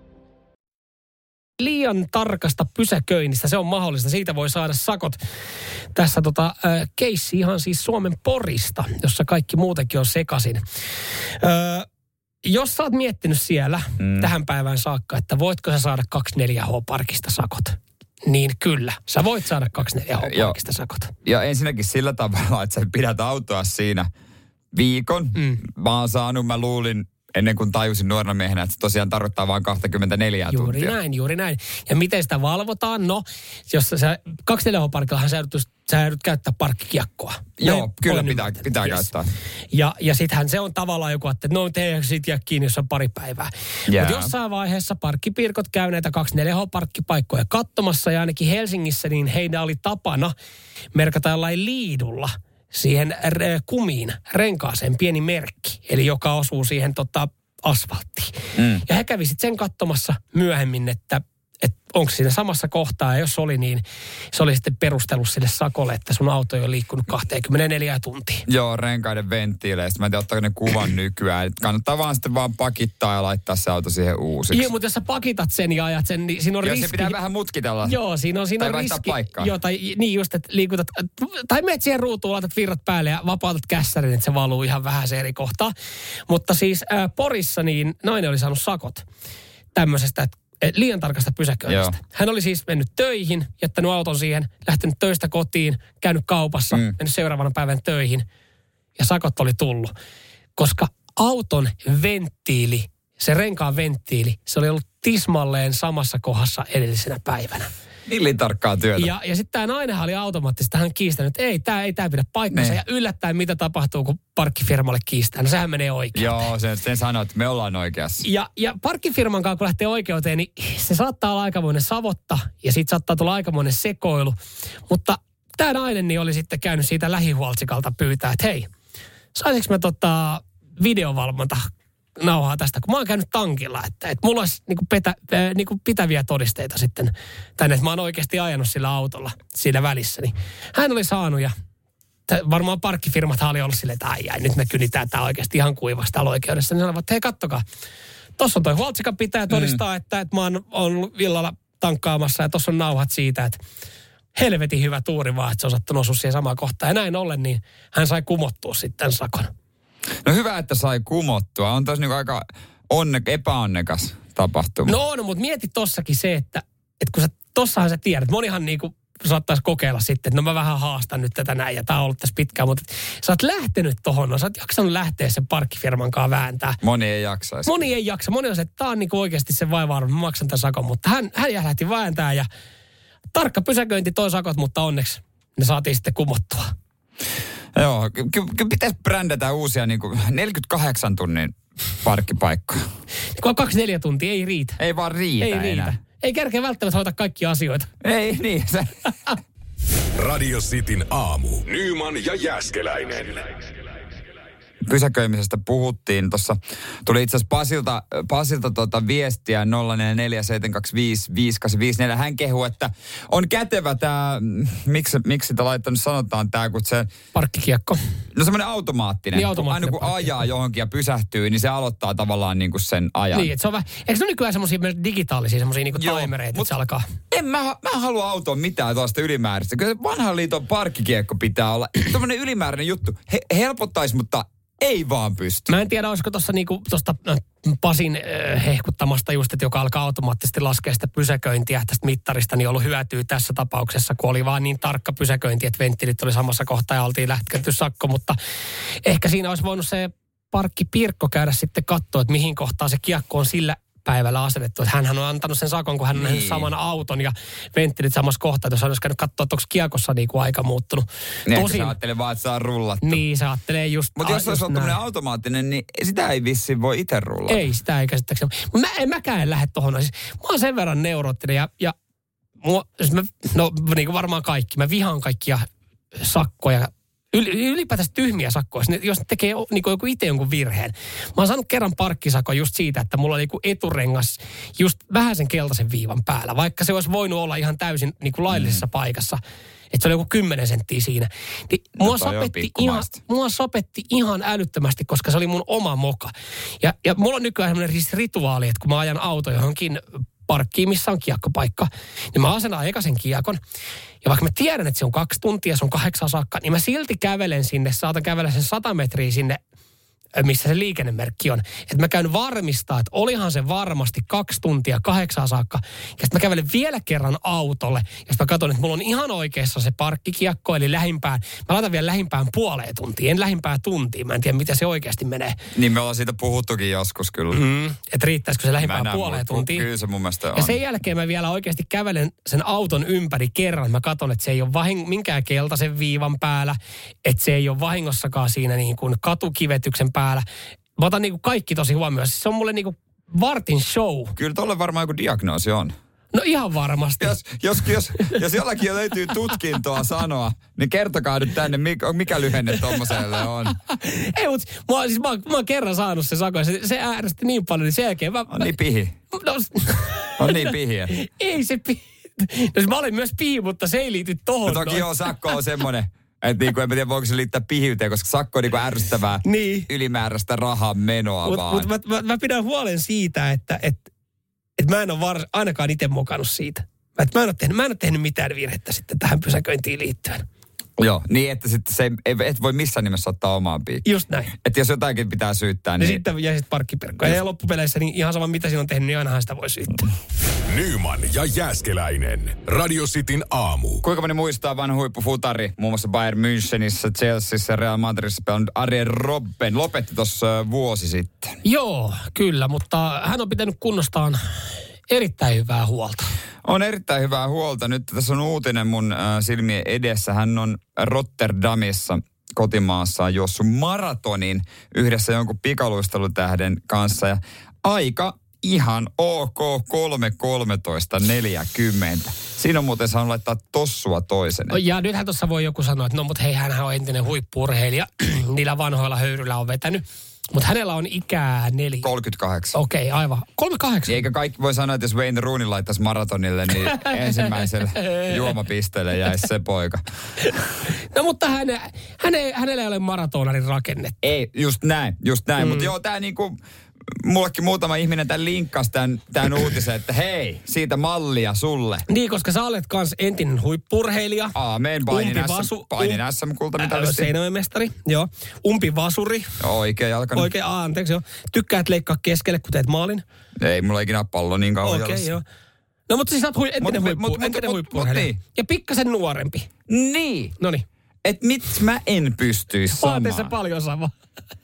Liian tarkasta pysäköinnistä, se on mahdollista. Siitä voi saada sakot. Tässä tota, äh, keissi ihan siis Suomen porista, jossa kaikki muutenkin on sekasin. Ö, jos sä oot miettinyt siellä mm. tähän päivään saakka, että voitko sä saada 24H-parkista sakot, niin kyllä, sä voit saada 24H-parkista sakot. Ja ensinnäkin sillä tavalla, että sä pidät autoa siinä viikon. Mm. Mä oon saanut, mä luulin ennen kuin tajusin nuorena miehenä, että se tosiaan tarkoittaa vain 24 Juuri tuntia. näin, juuri näin. Ja miten sitä valvotaan? No, jos sä, kaksi parkillahan sä joudut, sä joudut käyttää parkkikiekkoa. Joo, Näin kyllä pitää, ymmärtänyt, pitää yes. käyttää. Ja, ja sittenhän se on tavallaan joku, että no te sit jää kiinni, jos on pari päivää. Jää. Mutta jossain vaiheessa parkkipirkot käy näitä 24H-parkkipaikkoja katsomassa ja ainakin Helsingissä niin heidän oli tapana merkata jollain liidulla siihen r- kumiin, renkaaseen pieni merkki, eli joka osuu siihen tota, asfalttiin. Mm. Ja he kävi sitten sen katsomassa myöhemmin, että että onko siinä samassa kohtaa, ja jos oli, niin se oli sitten perustelu sille sakolle, että sun auto ei ole liikkunut 24 tuntia. Joo, renkaiden venttiileistä. Mä en tiedä, ottaako ne kuvan nykyään. Et kannattaa vaan sitten vaan pakittaa ja laittaa se auto siihen uusiksi. Joo, mutta jos sä pakitat sen ja ajat sen, niin siinä on Joo, riski. se pitää vähän mutkitella. Joo, siinä on, siinä Tai on riski. paikkaa. Joo, tai niin just, että liikutat, tai menet siihen ruutuun, laitat virrat päälle ja vapautat kässärin, että se valuu ihan vähän se eri kohtaa. Mutta siis äh, Porissa niin nainen oli saanut sakot tämmöisestä, että et liian tarkasta pysäköinnistä. Joo. Hän oli siis mennyt töihin, jättänyt auton siihen, lähtenyt töistä kotiin, käynyt kaupassa, mm. mennyt seuraavana päivän töihin ja sakot oli tullut. Koska auton venttiili, se renkaan venttiili, se oli ollut tismalleen samassa kohdassa edellisenä päivänä. Niin tarkkaa työtä. Ja, ja sitten tämä nainenhan oli automaattisesti hän kiistänyt, että ei, tämä ei tää pidä paikkansa. Ne. Ja yllättäen mitä tapahtuu, kun parkkifirmalle kiistää. No sehän menee oikein. Joo, sen, sen sanoo, että me ollaan oikeassa. Ja, ja parkkifirman kanssa kun lähtee oikeuteen, niin se saattaa olla aikamoinen savotta ja siitä saattaa tulla aikamoinen sekoilu. Mutta tämä nainen niin oli sitten käynyt siitä lähihuoltsikalta pyytää, että hei, saisinko mä tota videovalvonta nauhaa tästä, kun mä oon käynyt tankilla, että, että mulla olisi niin petä, äh, niin pitäviä todisteita sitten tänne, että mä oon oikeasti ajanut sillä autolla siinä välissä. Niin hän oli saanut ja varmaan parkkifirmat oli ollut silleen, että ai, ai nyt me kynitään tää oikeasti ihan kuivasta täällä oikeudessa. Niin sanoivat, että hei kattokaa, tuossa on toi huoltsika pitää todistaa, mm. että, että mä oon ollut illalla tankkaamassa ja tuossa on nauhat siitä, että helvetin hyvä tuuri vaan, että se on sattunut osua siihen samaan kohtaan. Ja näin ollen, niin hän sai kumottua sitten sakon. No hyvä, että sai kumottua. On tosi niinku aika onne, epäonnekas tapahtuma. No, no mutta mieti tossakin se, että, että kun sä, tossahan sä tiedät, monihan niinku saattaisi kokeilla sitten, että no mä vähän haastan nyt tätä näin ja tää on ollut tässä pitkään, mutta sä oot lähtenyt tohon, no sä oot jaksanut lähteä sen parkkifirman kanssa vääntää. Moni ei jaksaisi. Moni ei jaksa, moni on se, että tää on niinku oikeasti se vaiva mä maksan tämän sakon, mutta hän, hän lähti vääntää ja tarkka pysäköinti toi sakot, mutta onneksi ne saatiin sitten kumottua. Joo, ky- ky- kyllä pitäisi brändätä uusia niinku 48 tunnin parkkipaikkoja. Kun on kaksi neljä tuntia, ei riitä. Ei vaan riitä ei riitä. enää. Ei kerkeä välttämättä hoita kaikkia asioita. Ei niin. Se. Radio Cityn aamu. Nyman ja Jäskeläinen. Pysäköimisestä puhuttiin. Tuossa tuli itse asiassa Pasilta, Pasilta tuota viestiä 0447255854. Hän kehu, että on kätevä tämä, miksi, miksi sitä laittanut sanotaan tämä, kun se, Parkkikiekko. no semmoinen automaattinen. Niin, automaattinen Aina kun ajaa johonkin ja pysähtyy, niin se aloittaa tavallaan niin kuin sen ajan. Niin, että se on vähän, eikö se ole nykyään semmoisia myös digitaalisia semmoisia niinku Joo, timereita, mut- että se alkaa. En mä, mä en halua autoa mitään tuosta ylimääräistä. Kyllä se vanhan liiton parkkikiekko pitää olla. Tuommoinen ylimääräinen juttu. He, helpottaisi, mutta ei vaan pysty. Mä en tiedä, olisiko tuossa niinku, tosta, äh, Pasin äh, hehkuttamasta just, että joka alkaa automaattisesti laskea sitä pysäköintiä tästä mittarista, niin ollut hyötyä tässä tapauksessa, kun oli vaan niin tarkka pysäköinti, että venttiilit oli samassa kohtaa ja oltiin lähtketty sakko, mutta ehkä siinä olisi voinut se parkkipirkko käydä sitten katsoa, että mihin kohtaan se kiekko on sillä päivällä asetettu. Että hänhän on antanut sen sakon, kun hän on nähnyt Niin. saman auton ja venttiilit samassa kohtaa. Että jos hän olisi käynyt katsoa, että onko kiekossa niinku aika muuttunut. Niin, Tosin, se ajattelee vaan, että saa rullattu. niin se ajattelee just... Mutta jos olisi ollut automaattinen, niin sitä ei vissiin voi itse rullata. Ei, sitä ei käsittääkseni. Mutta mä, en mäkään en lähde tohon. Siis, mä oon sen verran neuroottinen ja, ja mua, siis mä, no niin kuin varmaan kaikki. Mä vihaan kaikkia sakkoja. Yl, ylipäätänsä tyhmiä sakkoja, jos ne tekee niin kuin joku itse jonkun virheen. Mä oon saanut kerran parkkisakon just siitä, että mulla oli joku eturengas just vähän sen keltaisen viivan päällä, vaikka se olisi voinut olla ihan täysin niin kuin laillisessa mm. paikassa. Että se oli joku 10 senttiä siinä. Niin mua, toi on sapetti ihan, mua sopetti ihan älyttömästi, koska se oli mun oma moka. Ja, ja mulla on nykyään semmoinen ris- rituaali, että kun mä ajan auto johonkin parkkiin, missä on kiekkopaikka, niin mä asennan eka sen kiekon. Ja vaikka mä tiedän, että se on kaksi tuntia, se on kahdeksan saakka, niin mä silti kävelen sinne, saatan kävellä sen sata metriä sinne missä se liikennemerkki on. Että mä käyn varmistaa, että olihan se varmasti kaksi tuntia kahdeksaa saakka. Ja sitten mä kävelen vielä kerran autolle. Ja sitten mä katson, että mulla on ihan oikeassa se parkkikiekko, eli lähimpään. Mä laitan vielä lähimpään puoleen tuntiin, en lähimpään tuntiin. Mä en tiedä, mitä se oikeasti menee. Niin me ollaan siitä puhuttukin joskus kyllä. Mm, että riittäisikö se lähimpään puoleen tuntiin. Kyllä se mun mielestä on. Ja sen jälkeen mä vielä oikeasti kävelen sen auton ympäri kerran. Mä katson, että se ei ole vahing- minkään keltaisen viivan päällä, että se ei ole vahingossakaan siinä niin kuin katukivetyksen päällä. Mä otan niin kuin kaikki tosi huomioon. Siis se on mulle niin kuin vartin show. Kyllä tolle varmaan joku diagnoosi on. No ihan varmasti. Jos, jos, jos, jos jollakin jo löytyy tutkintoa sanoa, niin kertokaa nyt tänne, mikä, mikä lyhenne tommoselle on. Ei, mutta mä, oon- siis mä, oon- mä oon kerran saanut se sakon. Se, se ärsytti niin paljon, niin sen jälkeen mä... On niin pihi. no, On niin pihiä. ei se pi... No, siis mä olin myös pihi, mutta se ei liity tohon. No toki noin. joo, sakko on semmoinen, että niinku, en tiedä voiko se liittää pihiyteen, koska sakko on niinku ärsyttävää Niin. ylimääräistä rahan menoa Mutta vaan. mut mä, mä, mä, pidän huolen siitä, että et, et mä en ole var, ainakaan itse mokannut siitä. Et mä, en ole tehnyt, mä en ole tehnyt mitään virhettä sitten tähän pysäköintiin liittyen. Joo, niin että sitten se ei, et voi missään nimessä ottaa omaan piikkiin. Just näin. Että jos jotakin pitää syyttää, Ja niin... sitten jäi sitten parkkiperkkoa. Ja loppupeleissä niin ihan sama mitä siinä on tehnyt, niin ainahan sitä voi syyttää. Nyman ja Jääskeläinen. Radio Cityn aamu. Kuinka moni muistaa vanha huippufutari, muun muassa Bayern Münchenissä, Chelseassa ja Real Madridissa pelannut Arjen Robben. Lopetti tuossa vuosi sitten. Joo, kyllä, mutta hän on pitänyt kunnostaan erittäin hyvää huolta. On erittäin hyvää huolta. Nyt tässä on uutinen mun äh, silmien edessä. Hän on Rotterdamissa kotimaassaan juossut maratonin yhdessä jonkun pikaluistelutähden kanssa. Ja aika ihan ok 3.13.40. Siinä on muuten saanut laittaa tossua toisen. Ja nythän tuossa voi joku sanoa, että no mutta hei, hän on entinen huippurheilija. Niillä vanhoilla höyryillä on vetänyt. Mutta hänellä on ikää neljä. 38. Okei, okay, aivan. 38. Eikä kaikki voi sanoa, että jos Wayne Rooney laittaisi maratonille, niin ensimmäiselle juomapisteelle jäisi se poika. No mutta häne, häne, hänellä ei ole maratonarin rakennetta. Ei, just näin, just näin. Mm. Mutta joo, tää niinku, mullekin muutama ihminen tämän linkkasi tämän, tämän uutisen, että hei, siitä mallia sulle. Niin, koska sä olet kans entinen huippurheilija. Aamen, painin, Umpivasu- SM, painin SM-kulta, mitä Seinäjoen mestari, joo. Umpivasuri. Oikein jalkani. Oikein, aa, anteeksi joo. Tykkäät leikkaa keskelle, kun teet maalin. Ei mulla ikinä pallo niin kauan Okei, okay, joo. No mutta siis sä oot hui, entinen, Mut- huippu, mut- mut- entinen mut- huippurheilija. mut niin. Ja pikkasen nuorempi. Niin. No niin. Et miksi mä en pystyisi Vaateessa samaan? paljon sama.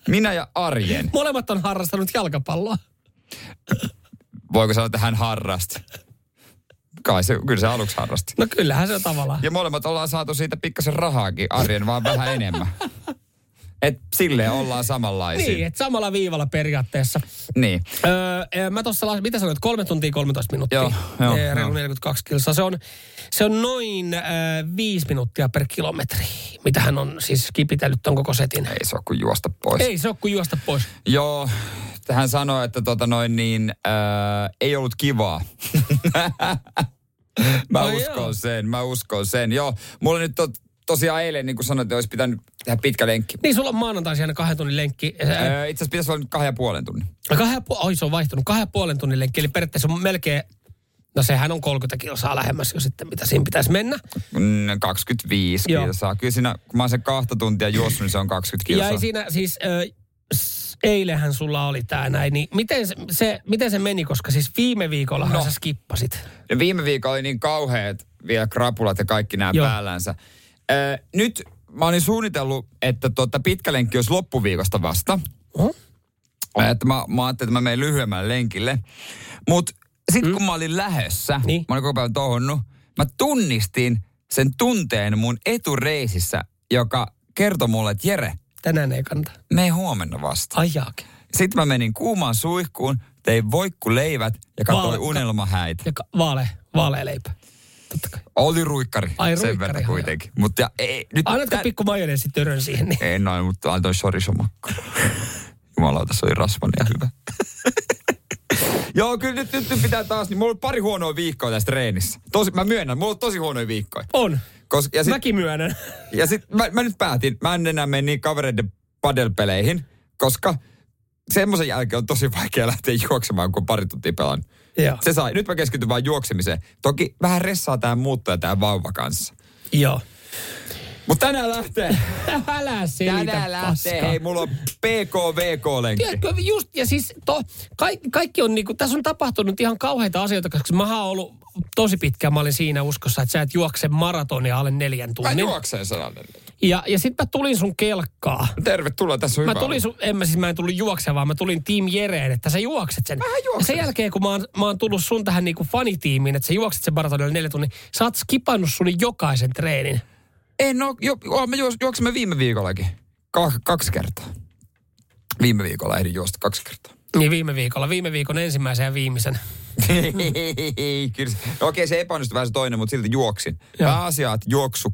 Minä ja Arjen. Molemmat on harrastanut jalkapalloa. Voiko sanoa, että hän harrasti? Kai se, kyllä se aluksi harrasti. No kyllähän se on tavallaan. Ja molemmat ollaan saatu siitä pikkasen rahaakin, Arjen vaan vähän enemmän. Et silleen ollaan samanlaisia. Niin, että samalla viivalla periaatteessa. niin. Öö, mä tuossa, mitä sanoit, kolme tuntia 13 minuuttia. Joo, joo, Ee, Reilu joo. 42 kilsaa. Se on, se on noin äh, viisi minuuttia per kilometri, mitä hän on siis kipitellyt ton koko setin. Ei se ole kuin juosta pois. Ei se ole kuin juosta pois. Joo, hän sanoi, että tota noin niin, ää, ei ollut kivaa. mä Ai uskon joo. sen, mä uskon sen. Joo, mulla nyt to, tosiaan eilen, niin kuin sanoit, että olisi pitänyt tehdä pitkä lenkki. Niin, sulla on maanantaisin aina kahden tunnin lenkki. Öö, itse asiassa pitäisi olla nyt kahden ja puolen tunnin. kahden, ja pu- oi, se on vaihtunut. Kahden ja puolen tunnin lenkki, eli periaatteessa on melkein, no sehän on 30 kilsaa lähemmäs jo sitten, mitä siinä pitäisi mennä. Mm, 25 Joo. kilsaa. Kyllä siinä, kun mä oon sen kahta tuntia juossut, niin se on 20 kilsaa. Ja ei siinä siis, ö, s- eilenhän sulla oli tää näin, niin miten se, se, miten se meni, koska siis viime viikolla no. sä skippasit. Ja viime viikolla oli niin kauheat vielä krapulat ja kaikki nämä Joo. päällänsä. Öö, nyt mä olin suunnitellut, että tota pitkä lenkki olisi loppuviikosta vasta. Oho. Että mä, mä ajattelin, että mä menen lyhyemmälle lenkille. Mutta sitten kun mä olin lähössä, Niin. mä olin koko päivän tohonnut, mä tunnistin sen tunteen mun etureisissä, joka kertoi mulle, että Jere, Tänään ei kannata. me huomenna vasta. Ai. Sitten mä menin kuumaan suihkuun, tein voikkuleivät ja katsoin unelmahäitä. Ja ka- vaale, vaalea leipä. Totta kai. Oli ruikkari, Ai, sen ruikkari, verran kuitenkin. Mutta ja, ei, nyt, Annatko tän- pikku majoneesi törön siihen? Niin. En noin, mutta laitoin chorisomakka. Jumalauta, se oli rasvainen ja hyvä. Joo, kyllä nyt, nyt, nyt pitää taas, niin mulla on pari huonoa viikkoa tässä treenissä. Tosi, mä myönnän, mulla on tosi huonoja viikkoja. On. Koska, ja sit, Mäkin myönnän. ja sit mä, mä, nyt päätin, mä en enää mene niin kavereiden padelpeleihin, koska semmoisen jälkeen on tosi vaikea lähteä juoksemaan, kun pari tuntia pelannut. Joo. Se sai. Nyt mä keskityn vaan juoksemiseen. Toki vähän ressaa tämä muutto ja tämä vauva kanssa. Joo. Mutta tänään lähtee. Älä selitä Tänään lähtee. paskaa. Hei, mulla on PKVK-lenkki. Tiedätkö, just, ja siis to, kaikki, kaikki on niinku, tässä on tapahtunut ihan kauheita asioita, koska mä oon ollut tosi pitkään, mä olin siinä uskossa, että sä et juokse maratonia alle neljän Mä tunnin. juoksen sanalle. Ja, ja sit mä tulin sun kelkkaa. Tervetuloa, tässä on Mä hyvä tulin sun, en mä siis mä en tullut juoksemaan, vaan mä tulin Team Jereen, että sä juokset sen. Mähän ja juoksen. sen jälkeen, kun mä oon, mä oon tullut sun tähän niinku fanitiimiin, että sä juokset sen maratonilla neljä tunnin, sä oot skipannut sun jokaisen treenin. En oo, jo, jo, mä juos, juoksimme viime viikollakin. Ka, kaksi kertaa. Viime viikolla ehdin juosta kaksi kertaa. Niin viime viikolla, viime viikon ensimmäisen ja viimeisen. Kyllä. no Okei, se epäonnistui vähän se toinen, mutta silti juoksin. Pääasia, että juoksu,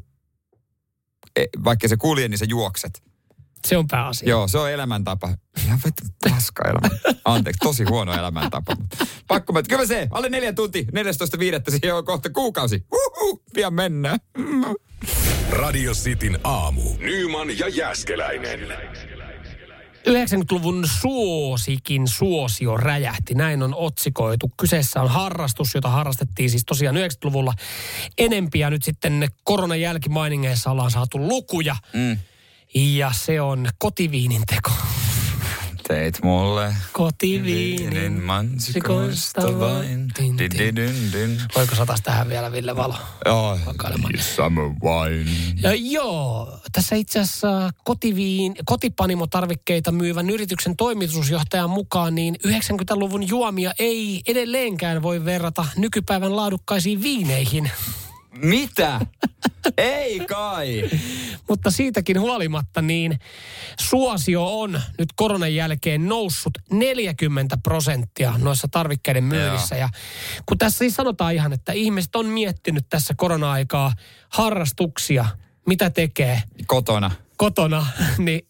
vaikka se kulje, niin sä juokset. Se on pääasia. Joo, se on elämäntapa. Ihan vettä paska elämä. Anteeksi, tosi huono elämäntapa. Pakko mä, kyllä se, alle neljä tunti, 14.5. siihen on kohta kuukausi. Uhu, pian mennään. Radio Cityn aamu. Nyman ja Jäskeläinen. 90-luvun suosikin suosio räjähti, näin on otsikoitu. Kyseessä on harrastus, jota harrastettiin siis tosiaan 90-luvulla enempiä. Nyt sitten koronan jälkimainingeissa ollaan saatu lukuja. Mm. Ja se on kotiviinin teko. Teit mulle Kotiviinin mansikoista vain. Voiko satas tähän vielä Ville Valo? Joo, summer wine. Ja joo, tässä itse asiassa kotiviin, kotipanimotarvikkeita myyvän yrityksen toimitusjohtajan mukaan, niin 90-luvun juomia ei edelleenkään voi verrata nykypäivän laadukkaisiin viineihin. Mitä? Ei kai. Mutta siitäkin huolimatta, niin suosio on nyt koronan jälkeen noussut 40 prosenttia noissa tarvikkeiden myynnissä. Ja kun tässä siis sanotaan ihan, että ihmiset on miettinyt tässä korona-aikaa harrastuksia, mitä tekee Kotona. kotona, niin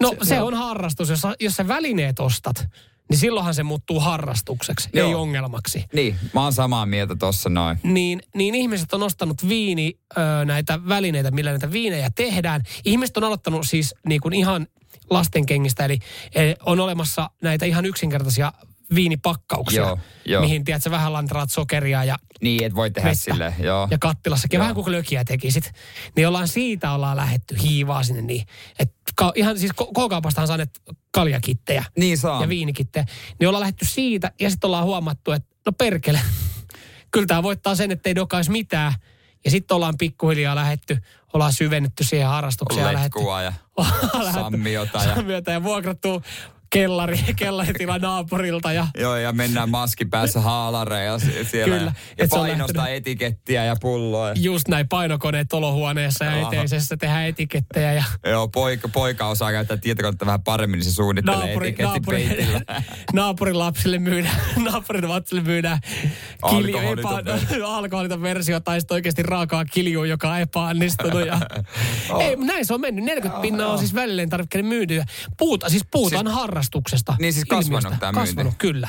no se, se on harrastus. Jos, jos sä välineet ostat, niin silloinhan se muuttuu harrastukseksi, Joo. ei ongelmaksi. Niin, mä oon samaa mieltä tossa noin. Niin, niin ihmiset on ostanut viini, ö, näitä välineitä, millä näitä viinejä tehdään. Ihmiset on aloittanut siis niin kuin ihan lastenkengistä, eli on olemassa näitä ihan yksinkertaisia viinipakkauksia, Joo, joo. mihin tiedät, sä vähän lantraat sokeria ja Niin, et voi tehdä sille, joo. ja kattilassakin, Joo. vähän kuin lökiä tekisit. Niin ollaan siitä ollaan lähetty hiivaa sinne niin. Et ka, ihan siis K-kaupastahan saaneet kaljakittejä Niin saa. ja viinikittejä. Niin ollaan lähetty siitä ja sitten ollaan huomattu, että no perkele, kyllä tämä voittaa sen, että ei dokaisi mitään. Ja sitten ollaan pikkuhiljaa lähetty, ollaan syvennetty siihen harrastukseen. ja lähetty- Letkua ja lähetty- sammiota ja... sammiota ja vuokrattu kellari, kellaritila naapurilta ja Joo, ja mennään maski päässä haalareja siellä. Kyllä. Ja, ja Et on lähtenyt- etikettiä ja pulloa. just näin painokoneet olohuoneessa ja Aha. eteisessä tehdään etikettejä ja Joo, poika, poika osaa käyttää tietokonetta vähän paremmin, niin se suunnittelee naapuri, naapuri, naapurin lapsille myydään, naapurin lapsille myydään kilju, epä, versio. alkoholiton versio tai sitten oikeasti raakaa kiljua, joka on epäonnistunut. Ja, ei, näin se on mennyt. 40 pinnaa on siis välilleen tarvikkeiden myyntiä. Puhuta, siis puhutaan harrastuksesta. Niin siis kasvanut ilmiöstä. tää myynti. Kasvanut, kyllä.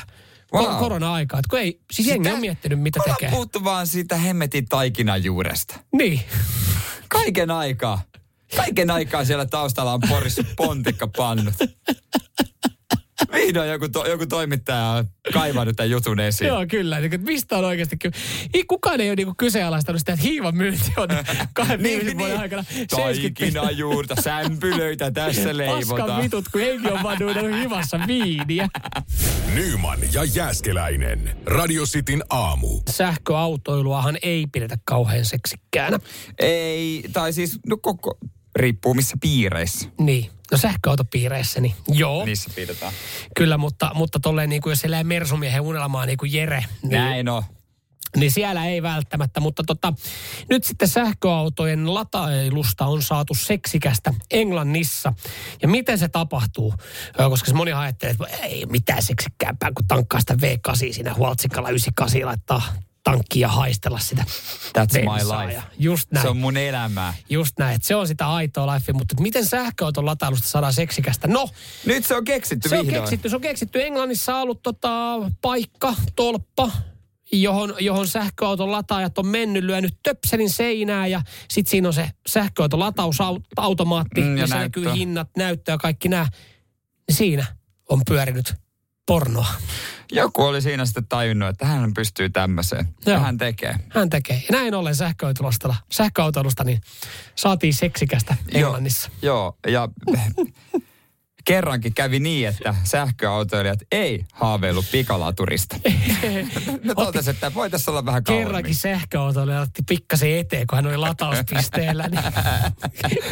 Wow. Korona-aikaa. Kun ei, siis jengi on miettinyt, mitä Ollaan tekee. puhuttu vaan siitä hemmetin taikinan juuresta. Niin. Kaiken aikaa. Kaiken aikaa siellä taustalla on porissa pontikkapannut. Vihdoin joku, to, joku toimittaja on kaivannut tämän jutun esiin. Joo, kyllä. Niin, että mistä on oikeasti kyllä. Ei, kukaan ei ole niinku kyseenalaistanut sitä, että hiivan myynti on kahden viimeisen vuoden aikana 70 Taikina juurta, sämpylöitä tässä Paskan leivotaan. vitut, kun henki on vaan hivassa viiniä. Nyman ja Jäskeläinen. Radio Cityn aamu. Sähköautoiluahan ei pidetä kauhean seksikkäänä. Ei, tai siis no koko, riippuu missä piireissä Niin. No sähköautopiireissä, niin joo. niissä pidetään. Kyllä, mutta, mutta tolleen niin kuin jos elää mersumiehen unelmaa niin kuin Jere, niin, Näin on. niin siellä ei välttämättä. Mutta tota, nyt sitten sähköautojen latailusta on saatu seksikästä Englannissa. Ja miten se tapahtuu? Koska se moni ajattelee, että ei mitään seksikkäämpää kuin tankkaa sitä V8 siinä huoltsikalla 98 laittaa tankkia ja haistella sitä That's my bensaa. life. Ja Just näin. Se on mun elämää. Just näin, se on sitä aitoa life, mutta miten sähköauton latailusta saadaan seksikästä? No, Nyt se on keksitty se on vihdoin. keksitty, se on keksitty. Englannissa on ollut tota, paikka, tolppa, johon, johon sähköauton lataajat on mennyt, lyönyt töpselin seinää ja sitten siinä on se sähköauton latausautomaatti, Mm, ja missä näkyy hinnat, näyttö ja kaikki nämä. Siinä on pyörinyt pornoa. Joku oli siinä sitten tajunnut, että hän pystyy tämmöiseen. Ja Joo. hän tekee. Hän tekee. Ja näin ollen sähköautoilusta, sähköautoilusta niin saatiin seksikästä Englannissa. Joo, ja kerrankin kävi niin, että sähköautoilijat ei haaveillut pikalaturista. ne totesivat, että voitaisiin olla vähän kauemmin. Kerrankin sähköautoilija otti pikkasen eteen, kun hän oli latauspisteellä.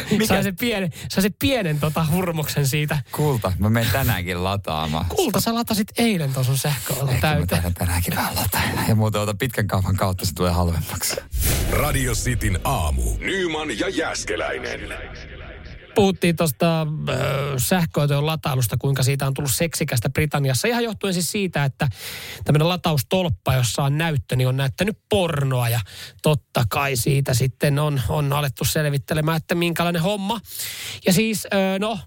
Niin sai sen pienen, sai sen pienen tota hurmoksen siitä. Kulta, mä menen tänäänkin lataamaan. Kulta, sä latasit eilen tuon sun sähköauton Ehkä mä täyteen. taidan tänäänkin vähän latailla. Ja muuten ota pitkän kaupan kautta se tulee halvemmaksi. Radio Cityn aamu. Nyman ja Jäskeläinen. Puhuttiin tuosta äh, sähköautojen latailusta, kuinka siitä on tullut seksikästä Britanniassa. Ihan johtuen siis siitä, että tämmöinen lataustolppa, jossa on näyttö, niin on näyttänyt pornoa. Ja totta kai siitä sitten on, on alettu selvittelemään, että minkälainen homma. Ja siis, äh, no,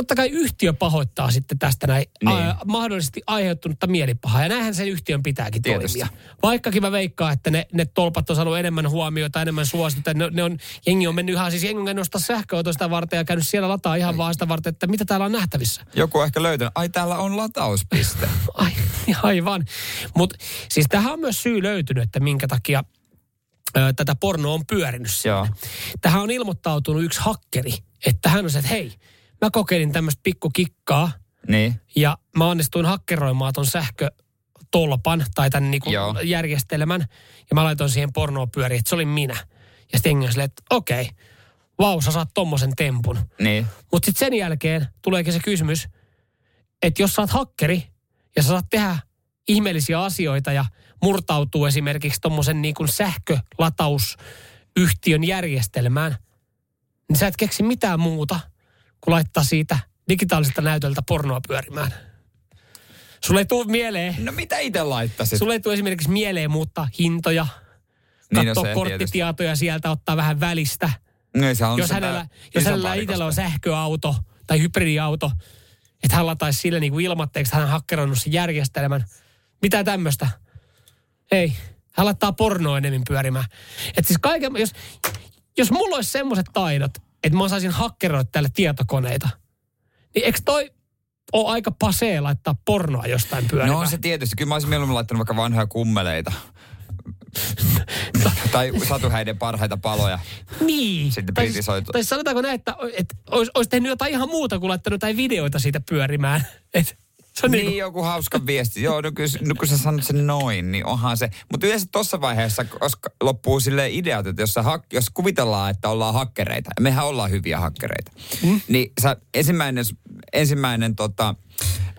totta kai yhtiö pahoittaa sitten tästä näin Niin. niin. mahdollisesti aiheuttunutta mielipahaa. Ja näinhän sen yhtiön pitääkin Tietysti. toimia. Vaikkakin mä veikkaan, että ne, ne tolpat on saanut enemmän huomiota, enemmän suositusta. Ne, ne on, jengi on mennyt ihan, siis jengi on käynyt ostaa sähköautoista varten ja käynyt siellä lataa ihan vaan sitä varten, että mitä täällä on nähtävissä. Joku on ehkä löytänyt, ai täällä on latauspiste. Ai, aivan. Mutta siis tähän on myös syy löytynyt, että minkä takia ö, tätä pornoa on pyörinyt. Joo. Tähän on ilmoittautunut yksi hakkeri, että hän on se, että hei, mä kokeilin tämmöistä pikkukikkaa niin. ja mä onnistuin hakkeroimaan ton sähkötolpan tai tämän niinku Joo. järjestelmän ja mä laitoin siihen pornoa pyöriin, että se oli minä. Ja sitten jengi silleen, että okei, okay, vau, sä saat tommosen tempun. Niin. Mutta sitten sen jälkeen tuleekin se kysymys, että jos sä oot hakkeri ja sä saat tehdä ihmeellisiä asioita ja murtautuu esimerkiksi tuommoisen niin kuin sähkölatausyhtiön järjestelmään, niin sä et keksi mitään muuta kuin laittaa siitä digitaaliselta näytöltä pornoa pyörimään. Sulle ei tule mieleen, No mitä itse laittaisit? sulle ei tule esimerkiksi mieleen muuttaa hintoja, Niin, no katsoa se korttitietoja sieltä, ottaa vähän välistä Niin, se on jos hänellä, jos hänellä itsellä on sähköauto tai hybridiauto, että hän lataisi sille niin kuin ilmatteeksi, että hän on hakkeroinut sen järjestelmän. Mitä tämmöistä? Ei. Hän laittaa pornoa enemmän pyörimään. Et siis kaiken, jos, jos mulla olisi semmoiset taidot, että mä osaisin hakkeroida tälle tietokoneita, niin eikö toi ole aika pasee laittaa pornoa jostain pyörimään? No on se tietysti. Kyllä mä olisin mieluummin laittanut vaikka vanhoja kummeleita. tai satuhäiden parhaita paloja. Niin. Sitten tai, kritisoitu. tai sanotaanko näin, että, että olisi, olisi tehnyt jotain ihan muuta kuin laittanut jotain videoita siitä pyörimään. Et, se on Niin, niin, joku hauska viesti. Joo, no, kyllä, no kun sä sanot sen noin, niin onhan se. Mutta yleensä tuossa vaiheessa, koska loppuu sille ideat, että jos, hak, jos kuvitellaan, että ollaan hakkereita, ja mehän ollaan hyviä hakkereita, mm. niin sä ensimmäinen, ensimmäinen tota,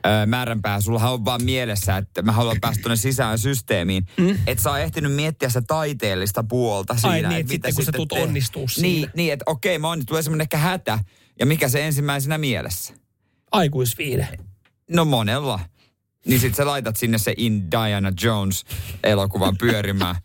ö, määränpää, sullahan on vaan mielessä, että mä haluan päästä tuonne sisään systeemiin. Mm. Että sä oot ehtinyt miettiä sitä taiteellista puolta siinä. niin, että sitten kun sä tuut te- onnistuu Niin, siinä. niin että okei, mä on, tulee semmoinen ehkä hätä. Ja mikä se ensimmäisenä mielessä? aikuisviide. No monella. Niin sit sä laitat sinne se In Diana Jones elokuvan pyörimään.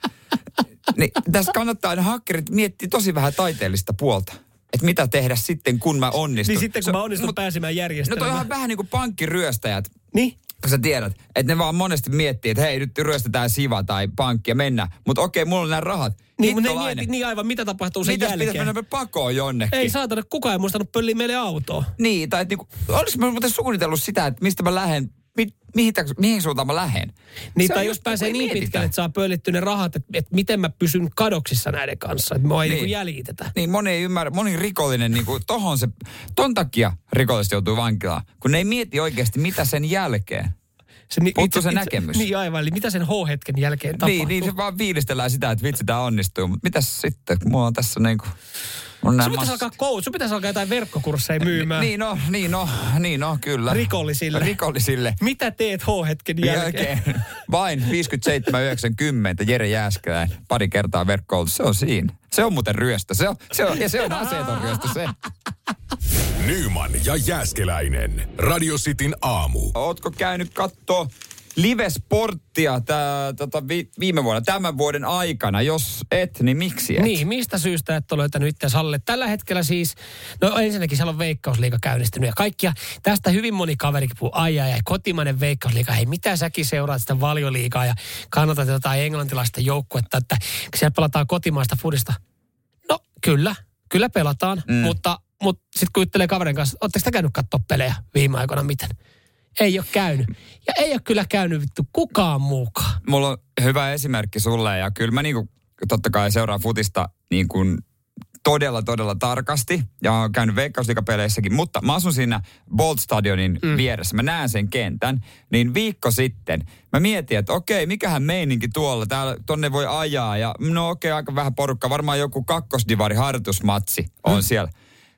niin tässä kannattaa aina hakkerit miettiä tosi vähän taiteellista puolta. Että mitä tehdä sitten, kun mä onnistun. Niin sitten kun Se- mä onnistun mut- pääsemään No toi järjestelmään. on vähän niin kuin pankkiryöstäjät. Niin? Kun sä tiedät, että ne vaan monesti miettii, että hei nyt ryöstetään siva tai pankki ja mennä. Mutta okei, mulla on nämä rahat. Niin, mutta ne mieti niin aivan, mitä tapahtuu sen Mitäs jälkeen. mennä pakoon jonnekin? Ei saatana, kukaan ei muistanut pölliä meille autoa. Niin, tai että niinku, olis mä muuten suunnitellut sitä, että mistä mä lähden, mi, mihin, täks- mihin suuntaan mä lähden. Niin, Se tai jos pääsee niin mietitä. pitkälle, että saa pöllitty ne rahat, että, että miten mä pysyn kadoksissa näiden kanssa. Että mua ei Niin. niin. jäljitetä. Niin moni ei ymmärrä, moni rikollinen, niin kuin, tohon se, ton takia rikolliset joutuu vankilaan, kun ne ei mieti oikeasti, mitä sen jälkeen. Se, ni- Puuttuu se näkemys. Niin aivan, eli mitä sen H-hetken jälkeen tapahtuu. Niin, niin se vaan fiilistellään sitä, että vitsi, tää onnistuu. Mutta mitäs sitten, kun mulla on tässä niinku... On Sun pitäisi mass- alkaa koulu, sun pitäisi alkaa jotain verkkokursseja myymään. Niin no, niin no, niin no, kyllä. Rikollisille. Rikollisille. Mitä teet H-hetken jälkeen? Jälkeen. Vain 57,90 Jere Jääskeläinen. Pari kertaa verkkoulutus. Se on siinä. Se on muuten ryöstö. Se on, se on, ja se on aseeton ryöstö se. Nyman ja Jäskeläinen. Radio Cityn aamu. Ootko käynyt kattoo live-sporttia tää, tota, vi, viime vuonna, tämän vuoden aikana? Jos et, niin miksi et? Niin, mistä syystä et ole löytänyt itse alle? Tällä hetkellä siis, no ensinnäkin siellä on veikkausliiga käynnistynyt ja kaikkia. Tästä hyvin moni kaverikin puhuu, ai ai ai, kotimainen veikkausliiga. Hei, mitä säkin seuraat sitä valioliigaa ja kannatat jotain englantilaista joukkuetta, että siellä pelataan kotimaista fudista. No kyllä, kyllä pelataan, mm. mutta, mutta sitten kun juttelee kaverin kanssa, ootteko te käynyt katsoa pelejä viime aikoina miten? Ei ole käynyt. Ja ei ole kyllä käynyt vittu kukaan muukaan. Mulla on hyvä esimerkki sulle ja kyllä mä niinku, totta kai seuraan futista niin kuin todella, todella tarkasti ja on käynyt veikkausliikapeleissäkin, mutta mä asun siinä Bolt Stadionin mm. vieressä. Mä näen sen kentän. Niin viikko sitten mä mietin, että okei, mikähän meininki tuolla, täällä, tonne voi ajaa. Ja no okei, aika vähän porukka, varmaan joku kakkosdivari harjoitusmatsi on mm. siellä.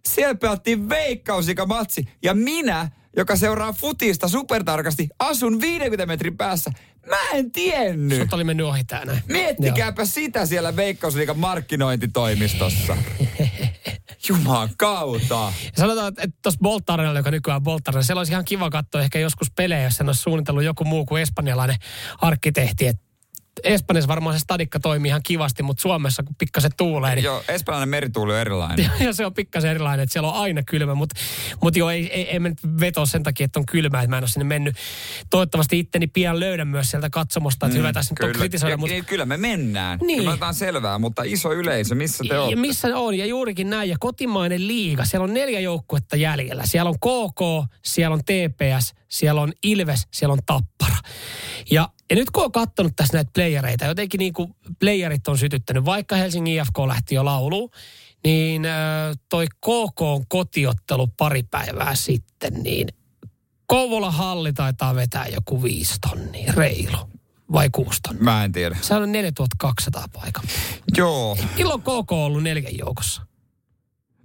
Siellä pelattiin veikkausliikamatsi ja minä, joka seuraa futista supertarkasti, asun 50 metrin päässä. Mä en tiennyt. Sut oli mennyt ohi tää näin. Miettikääpä Joo. sitä siellä Veikkausliikan markkinointitoimistossa. Juman kautta. Ja sanotaan, että tuossa Boltarella, joka nykyään Boltarella, siellä olisi ihan kiva katsoa ehkä joskus pelejä, jos sen olisi suunnitellut joku muu kuin espanjalainen arkkitehti. Että Espanjassa varmaan se stadikka toimii ihan kivasti, mutta Suomessa kun pikkasen tuulee. Niin... Joo, espanjalainen merituuli on erilainen. ja se on pikkasen erilainen, että siellä on aina kylmä, mutta, mutta joo, ei, ei, ei me nyt vetoa sen takia, että on kylmä, että mä en ole sinne mennyt. Toivottavasti itteni pian löydän myös sieltä katsomosta, että mm, hyvä tässä kyllä. nyt on kritisoida. Mutta... Ja, kyllä me mennään. Niin. Kyllä otetaan selvää, mutta iso yleisö, missä te olette? Ja missä on, ja juurikin näin. Ja kotimainen liiga, siellä on neljä joukkuetta jäljellä. Siellä on KK, siellä on TPS, siellä on Ilves, siellä on Tappara. Ja ja nyt kun on katsonut tässä näitä playereita, jotenkin niin kuin playerit on sytyttänyt, vaikka Helsingin IFK lähti jo lauluun, niin toi KK on kotiottelu pari päivää sitten, niin Kouvola halli taitaa vetää joku viisi tonnia, reilu. Vai kuusi tonnia? Mä en tiedä. Se on 4200 paikan. Joo. Milloin KK on ollut neljän joukossa?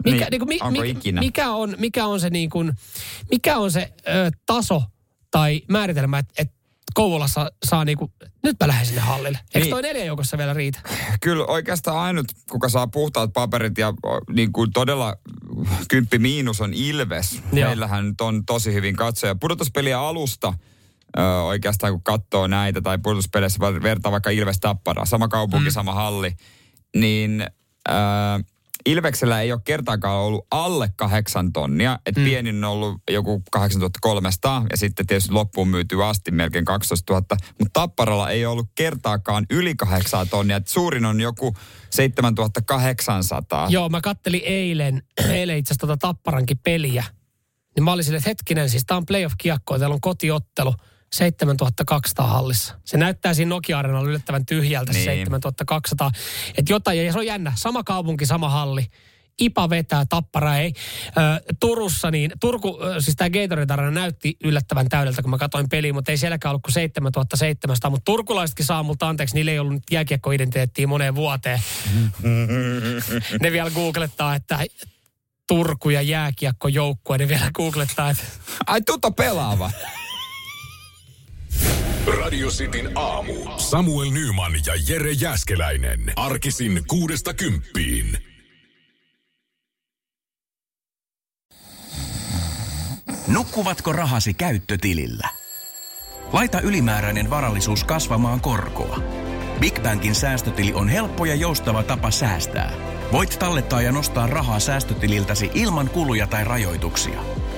Mikä, niin, niin kuin, mi, mi, ikinä? Mikä on, mikä on se, niin kuin, mikä on se ö, taso tai määritelmä, että et Kouvolassa saa niinku, nyt mä lähden sinne hallille. Eikö niin. toi neljä joukossa vielä riitä? Kyllä oikeastaan ainut, kuka saa puhtaat paperit ja niin kuin todella kymppi miinus on Ilves. Joo. Meillähän nyt on tosi hyvin katsoja. Pudotuspeliä alusta ö, oikeastaan kun katsoo näitä tai pudotuspeleissä vertaa vaikka Ilves Tappara, sama kaupunki, mm. sama halli, niin... Ö, Ilveksellä ei ole kertaakaan ollut alle kahdeksan tonnia, että mm. pienin on ollut joku 8300 ja sitten tietysti loppuun myyty asti melkein 12 000, mutta Tapparalla ei ollut kertaakaan yli kahdeksan tonnia, että suurin on joku 7800. Joo, mä kattelin eilen, eilen itse asiassa tota Tapparankin peliä, niin mä olin sille, että hetkinen, siis tää on playoff-kiekko, täällä on kotiottelu – 7200 hallissa. Se näyttää siinä Nokia-areenalla yllättävän tyhjältä niin. 7200. Että jotain, ja se on jännä. Sama kaupunki, sama halli. IPA vetää, Tappara ei. Ö, Turussa, niin Turku, siis tämä Gatorade näytti yllättävän täydeltä, kun mä katsoin peliä, mutta ei sielläkään ollut kuin 7700. Mutta turkulaisetkin saa multa anteeksi, niillä ei ollut jääkiekkoidentiteettiä moneen vuoteen. ne vielä googlettaa, että Turku ja jääkiekkojoukkue, ne vielä googlettaa, että... Ai tuto pelaava. Radio Cityn aamu. Samuel Nyman ja Jere Jäskeläinen. Arkisin kuudesta kymppiin. Nukkuvatko rahasi käyttötilillä? Laita ylimääräinen varallisuus kasvamaan korkoa. Big Bankin säästötili on helppo ja joustava tapa säästää. Voit tallettaa ja nostaa rahaa säästötililtäsi ilman kuluja tai rajoituksia –